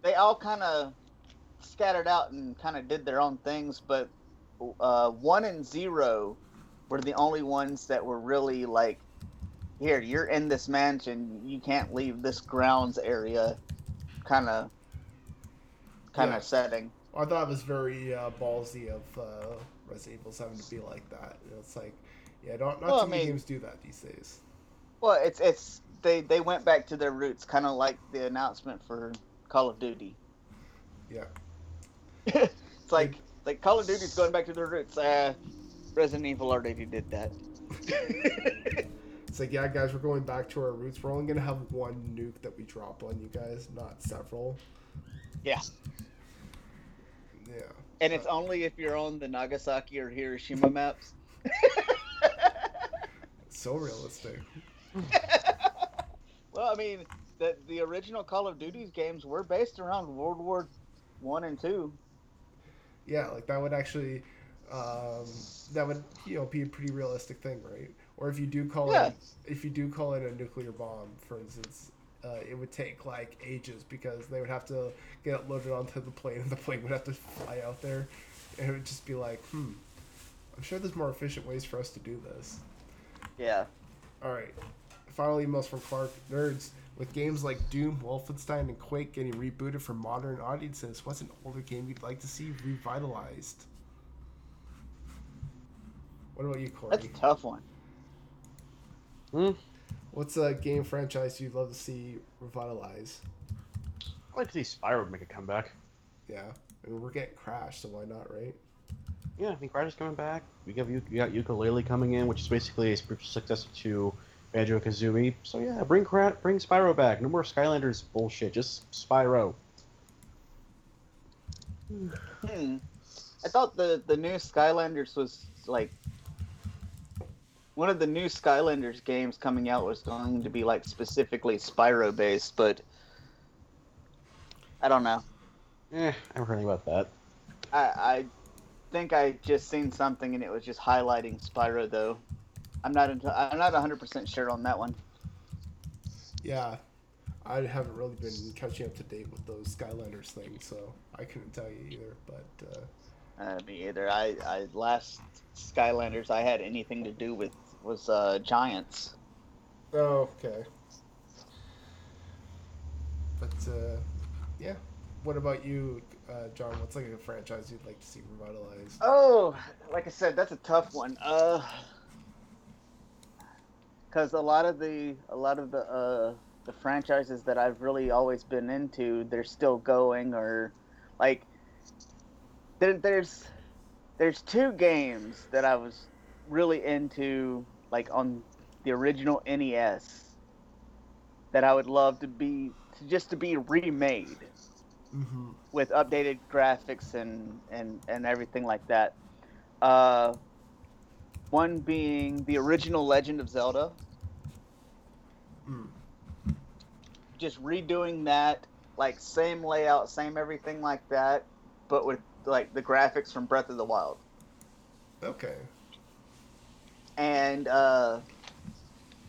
they all kind of scattered out and kind of did their own things, but uh, one and zero were the only ones that were really like, here, you're in this mansion, you can't leave this grounds area, kind of, kind of Yeah. setting. I thought it was very uh, ballsy of uh, Resident Evil 7 to be like that. It's like, yeah, don't, not Well, too I many mean- games do that these days. Well, it's it's they they went back to their roots, kind of like the announcement for Call of Duty. Yeah. *laughs* It's like like Call of Duty's going back to their roots. Uh, Resident Evil already did that. It's like, yeah, guys, we're going back to our roots. We're only going to have one nuke that we drop on you guys, not several. Yeah. Yeah. And it's only if you're on the Nagasaki or Hiroshima maps. *laughs* So realistic. *laughs* well, I mean, the the original Call of Duty games were based around World War One and Two. Yeah, like that would actually, um, that would you know be a pretty realistic thing, right? Or if you do call Yeah. it, if you do call it a nuclear bomb, for instance, uh, it would take like ages because they would have to get it loaded onto the plane, and the plane would have to fly out there, and it would just be like, hmm, I'm sure there's more efficient ways for us to do this. Yeah. All right. Final emails from Clark. Nerds. With games like Doom, Wolfenstein, and Quake getting rebooted for modern audiences, what's an older game you'd like to see revitalized? What about you, Corey? That's a tough one. Hmm. What's a game franchise you'd love to see revitalized? I'd like to see Spyro make a comeback. Yeah. I mean, we're getting Crash, so why not, right? Yeah, I think Crash is coming back. We got you got Yooka-Laylee coming in, which is basically a spiritual successor to Banjo Kazooie. So yeah, bring Cra- bring Spyro back. No more Skylanders bullshit. Just Spyro. Hmm. I thought the the new Skylanders was like one of the new Skylanders games coming out was going to be like specifically Spyro based, but I don't know. Eh, I haven't heard about that. I, I think I just seen something and it was just highlighting Spyro though. I'm not into, I'm not 100% sure on that one. Yeah, I haven't really been catching up to date with those Skylanders things, so I couldn't tell you either. But uh, Uh, me either. I, I last Skylanders I had anything to do with was uh, Giants. oh, okay. But uh, yeah, what about you, uh, John? What's like a franchise you'd like to see revitalized? Oh, like I said, that's a tough one. Uh, because a lot of the a lot of the uh the franchises that I've really always been into, they're still going or like there, there's there's two games that I was really into like on the original NES that I would love to be to just to be remade Mm-hmm. with updated graphics and and and everything like that. Uh, one being the original Legend of Zelda. Mm. Just redoing that, like same layout, same everything like that, but with like the graphics from Breath of the Wild. Okay. And uh,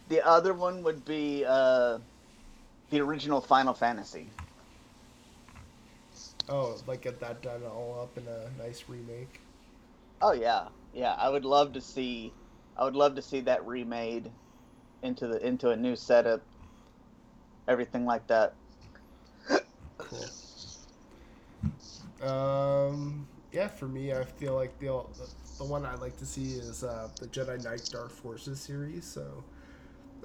the other one would be uh, the original Final Fantasy. Oh, like get that done all up in a nice remake. Oh yeah, yeah. I would love to see. I would love to see that remade into the into a new setup. Everything like that. Cool. Um, yeah, for me, I feel like the the, one I'd like to see is uh, the Jedi Knight Dark Forces series. So,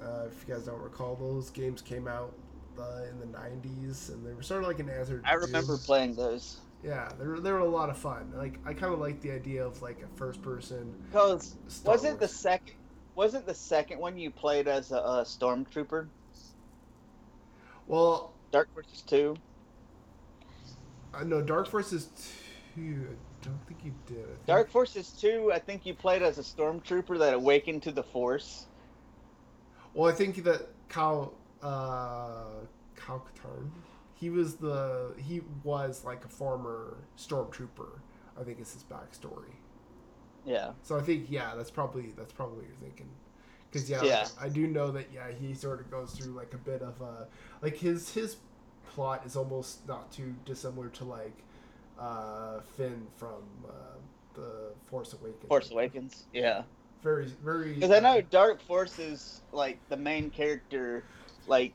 uh, if you guys don't recall, those games came out uh, in the '90s, and they were sort of like an answer. I remember Doom. playing those Yeah, they were they were a lot of fun. Like I kind of like the idea of like a first person. because wasn't the second wasn't the second one you played as a, a stormtrooper? Well, Dark Forces two. I know Dark Forces two. I don't think you did. Think- Dark Forces two. I think you played as a stormtrooper that awakened to the Force. Well, I think that Cal uh, Cal Katarn, he was the he was like a former stormtrooper. I think is his backstory. Yeah. So I think yeah, that's probably that's probably what you're thinking. Because yeah, Yeah. I do know that yeah, he sort of goes through like a bit of a like his his plot is almost not too dissimilar to like uh, Finn from uh, the Force Awakens. Force Awakens. Yeah. Very very. Because I know Dark Forces, like the main character, like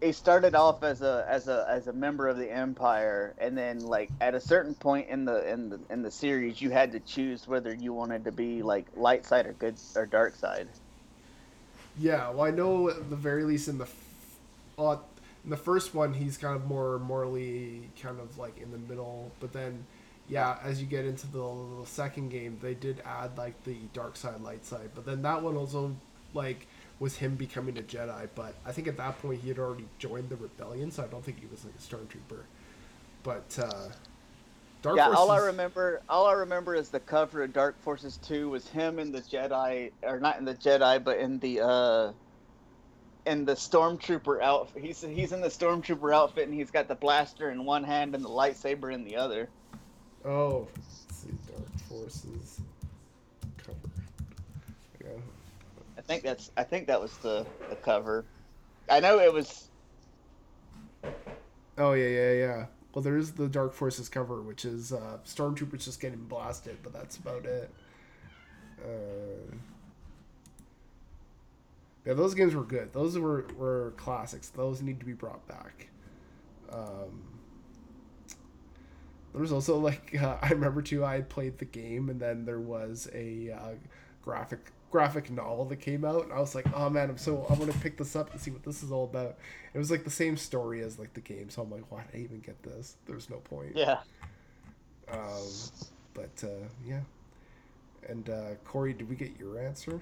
he started off as a as a as a member of the Empire, and then like at a certain point in the in the in the series, you had to choose whether you wanted to be like light side or good or dark side. Yeah, well, I know at the very least in the, f- uh, in the first one, he's kind of more morally kind of like in the middle. But then, yeah, as you get into the, the second game, they did add like the dark side, light side. But then that one also like was him becoming a Jedi. But I think at that point he had already joined the rebellion, so I don't think he was like a stormtrooper. But uh, Dark yeah, all I remember, all I remember is the cover of Dark Forces Two was him in the Jedi, or not in the Jedi, but in the uh, in the stormtrooper outfit. He's he's in the stormtrooper outfit, and he's got the blaster in one hand and the lightsaber in the other. Oh, see, Dark Forces cover. Yeah. I think that's, I think that was the the cover. I know it was. Oh yeah, yeah, yeah. Well, there is the Dark Forces cover, which is uh, stormtroopers just getting blasted, but that's about it. Uh, yeah, those games were good. Those were were classics. Those need to be brought back. Um, there was also like uh, *laughs* I remember too. I had played the game, and then there was a uh, graphic graphic novel that came out, and I was like, oh man, I'm so I'm gonna pick this up and see what this is all about. It was like the same story as like the game, so I'm like, why did I even get this? There's no point. Yeah. Um, but uh, yeah. And uh, Corey, did we get your answer?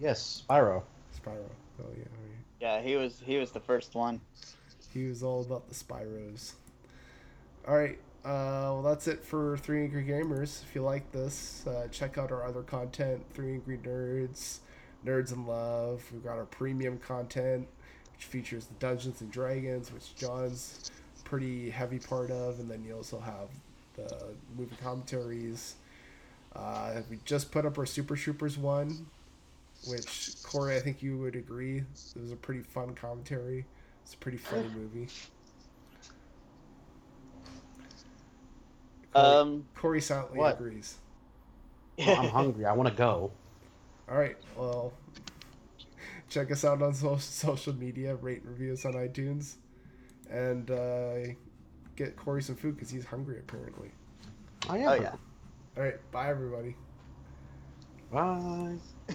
Yes, Spyro. Spyro. Oh yeah, yeah. Yeah, he was he was the first one. He was all about the Spyros. All right. Uh, well, that's it for Three Angry Gamers. If you like this, uh, check out our other content: Three Angry Nerds, Nerds in Love. We've got our premium content, which features the Dungeons and Dragons, which John's pretty heavy part of, and then you also have the movie commentaries. Uh, we just put up our Super Troopers one, which Corey, I think you would agree, it was a pretty fun commentary. It's a pretty funny *laughs* movie. Corey, Um, Corey silently what? agrees. *laughs* Well, I'm hungry. I want to go. All right, well, check us out on so- social media, rate and review us on iTunes, and uh, get Corey some food because he's hungry apparently. I am. oh yeah. All right, bye everybody. Bye. *laughs*